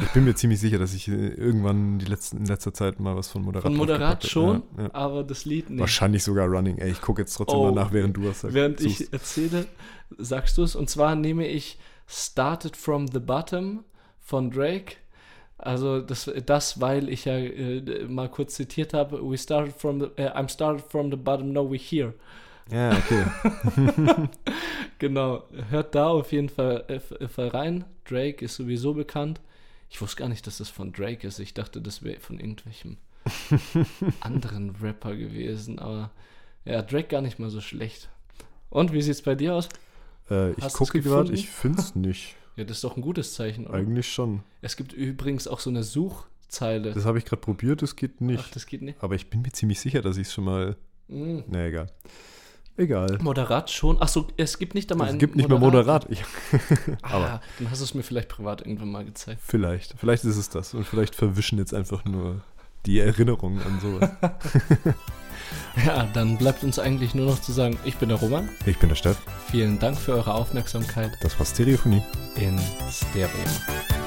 Ich bin mir ziemlich sicher, dass ich irgendwann die letzten, in letzter Zeit mal was von Moderat Von Moderat schon, ja, ja. aber das Lied nicht. Wahrscheinlich sogar Running. Ey, ich gucke jetzt trotzdem oh, mal nach, während du was sagst. Während ich erzähle, sagst du es. Und zwar nehme ich Started from the Bottom von Drake. Also das, das weil ich ja äh, mal kurz zitiert habe, we started from the, äh, I'm started from the bottom, now we're here. Ja, okay. genau, hört da auf jeden Fall, äh, Fall rein. Drake ist sowieso bekannt. Ich wusste gar nicht, dass das von Drake ist. Ich dachte, das wäre von irgendwelchem anderen Rapper gewesen. Aber ja, Drake gar nicht mal so schlecht. Und wie sieht es bei dir aus? Äh, ich gucke gerade, ich finde es nicht. Ja, das ist doch ein gutes Zeichen, oder? Eigentlich schon. Es gibt übrigens auch so eine Suchzeile. Das habe ich gerade probiert, das geht nicht. Ach, das geht nicht. Aber ich bin mir ziemlich sicher, dass ich es schon mal. Mm. Na, egal. Egal. Moderat schon. Achso, es gibt nicht einmal Es gibt nicht Moderat. mehr Moderat. aber ah, dann hast du es mir vielleicht privat irgendwann mal gezeigt. Vielleicht. Vielleicht ist es das. Und vielleicht verwischen jetzt einfach nur die Erinnerungen an sowas. ja, dann bleibt uns eigentlich nur noch zu sagen, ich bin der Roman. Ich bin der Steff. Vielen Dank für eure Aufmerksamkeit. Das war Stereophonie. In Stereo.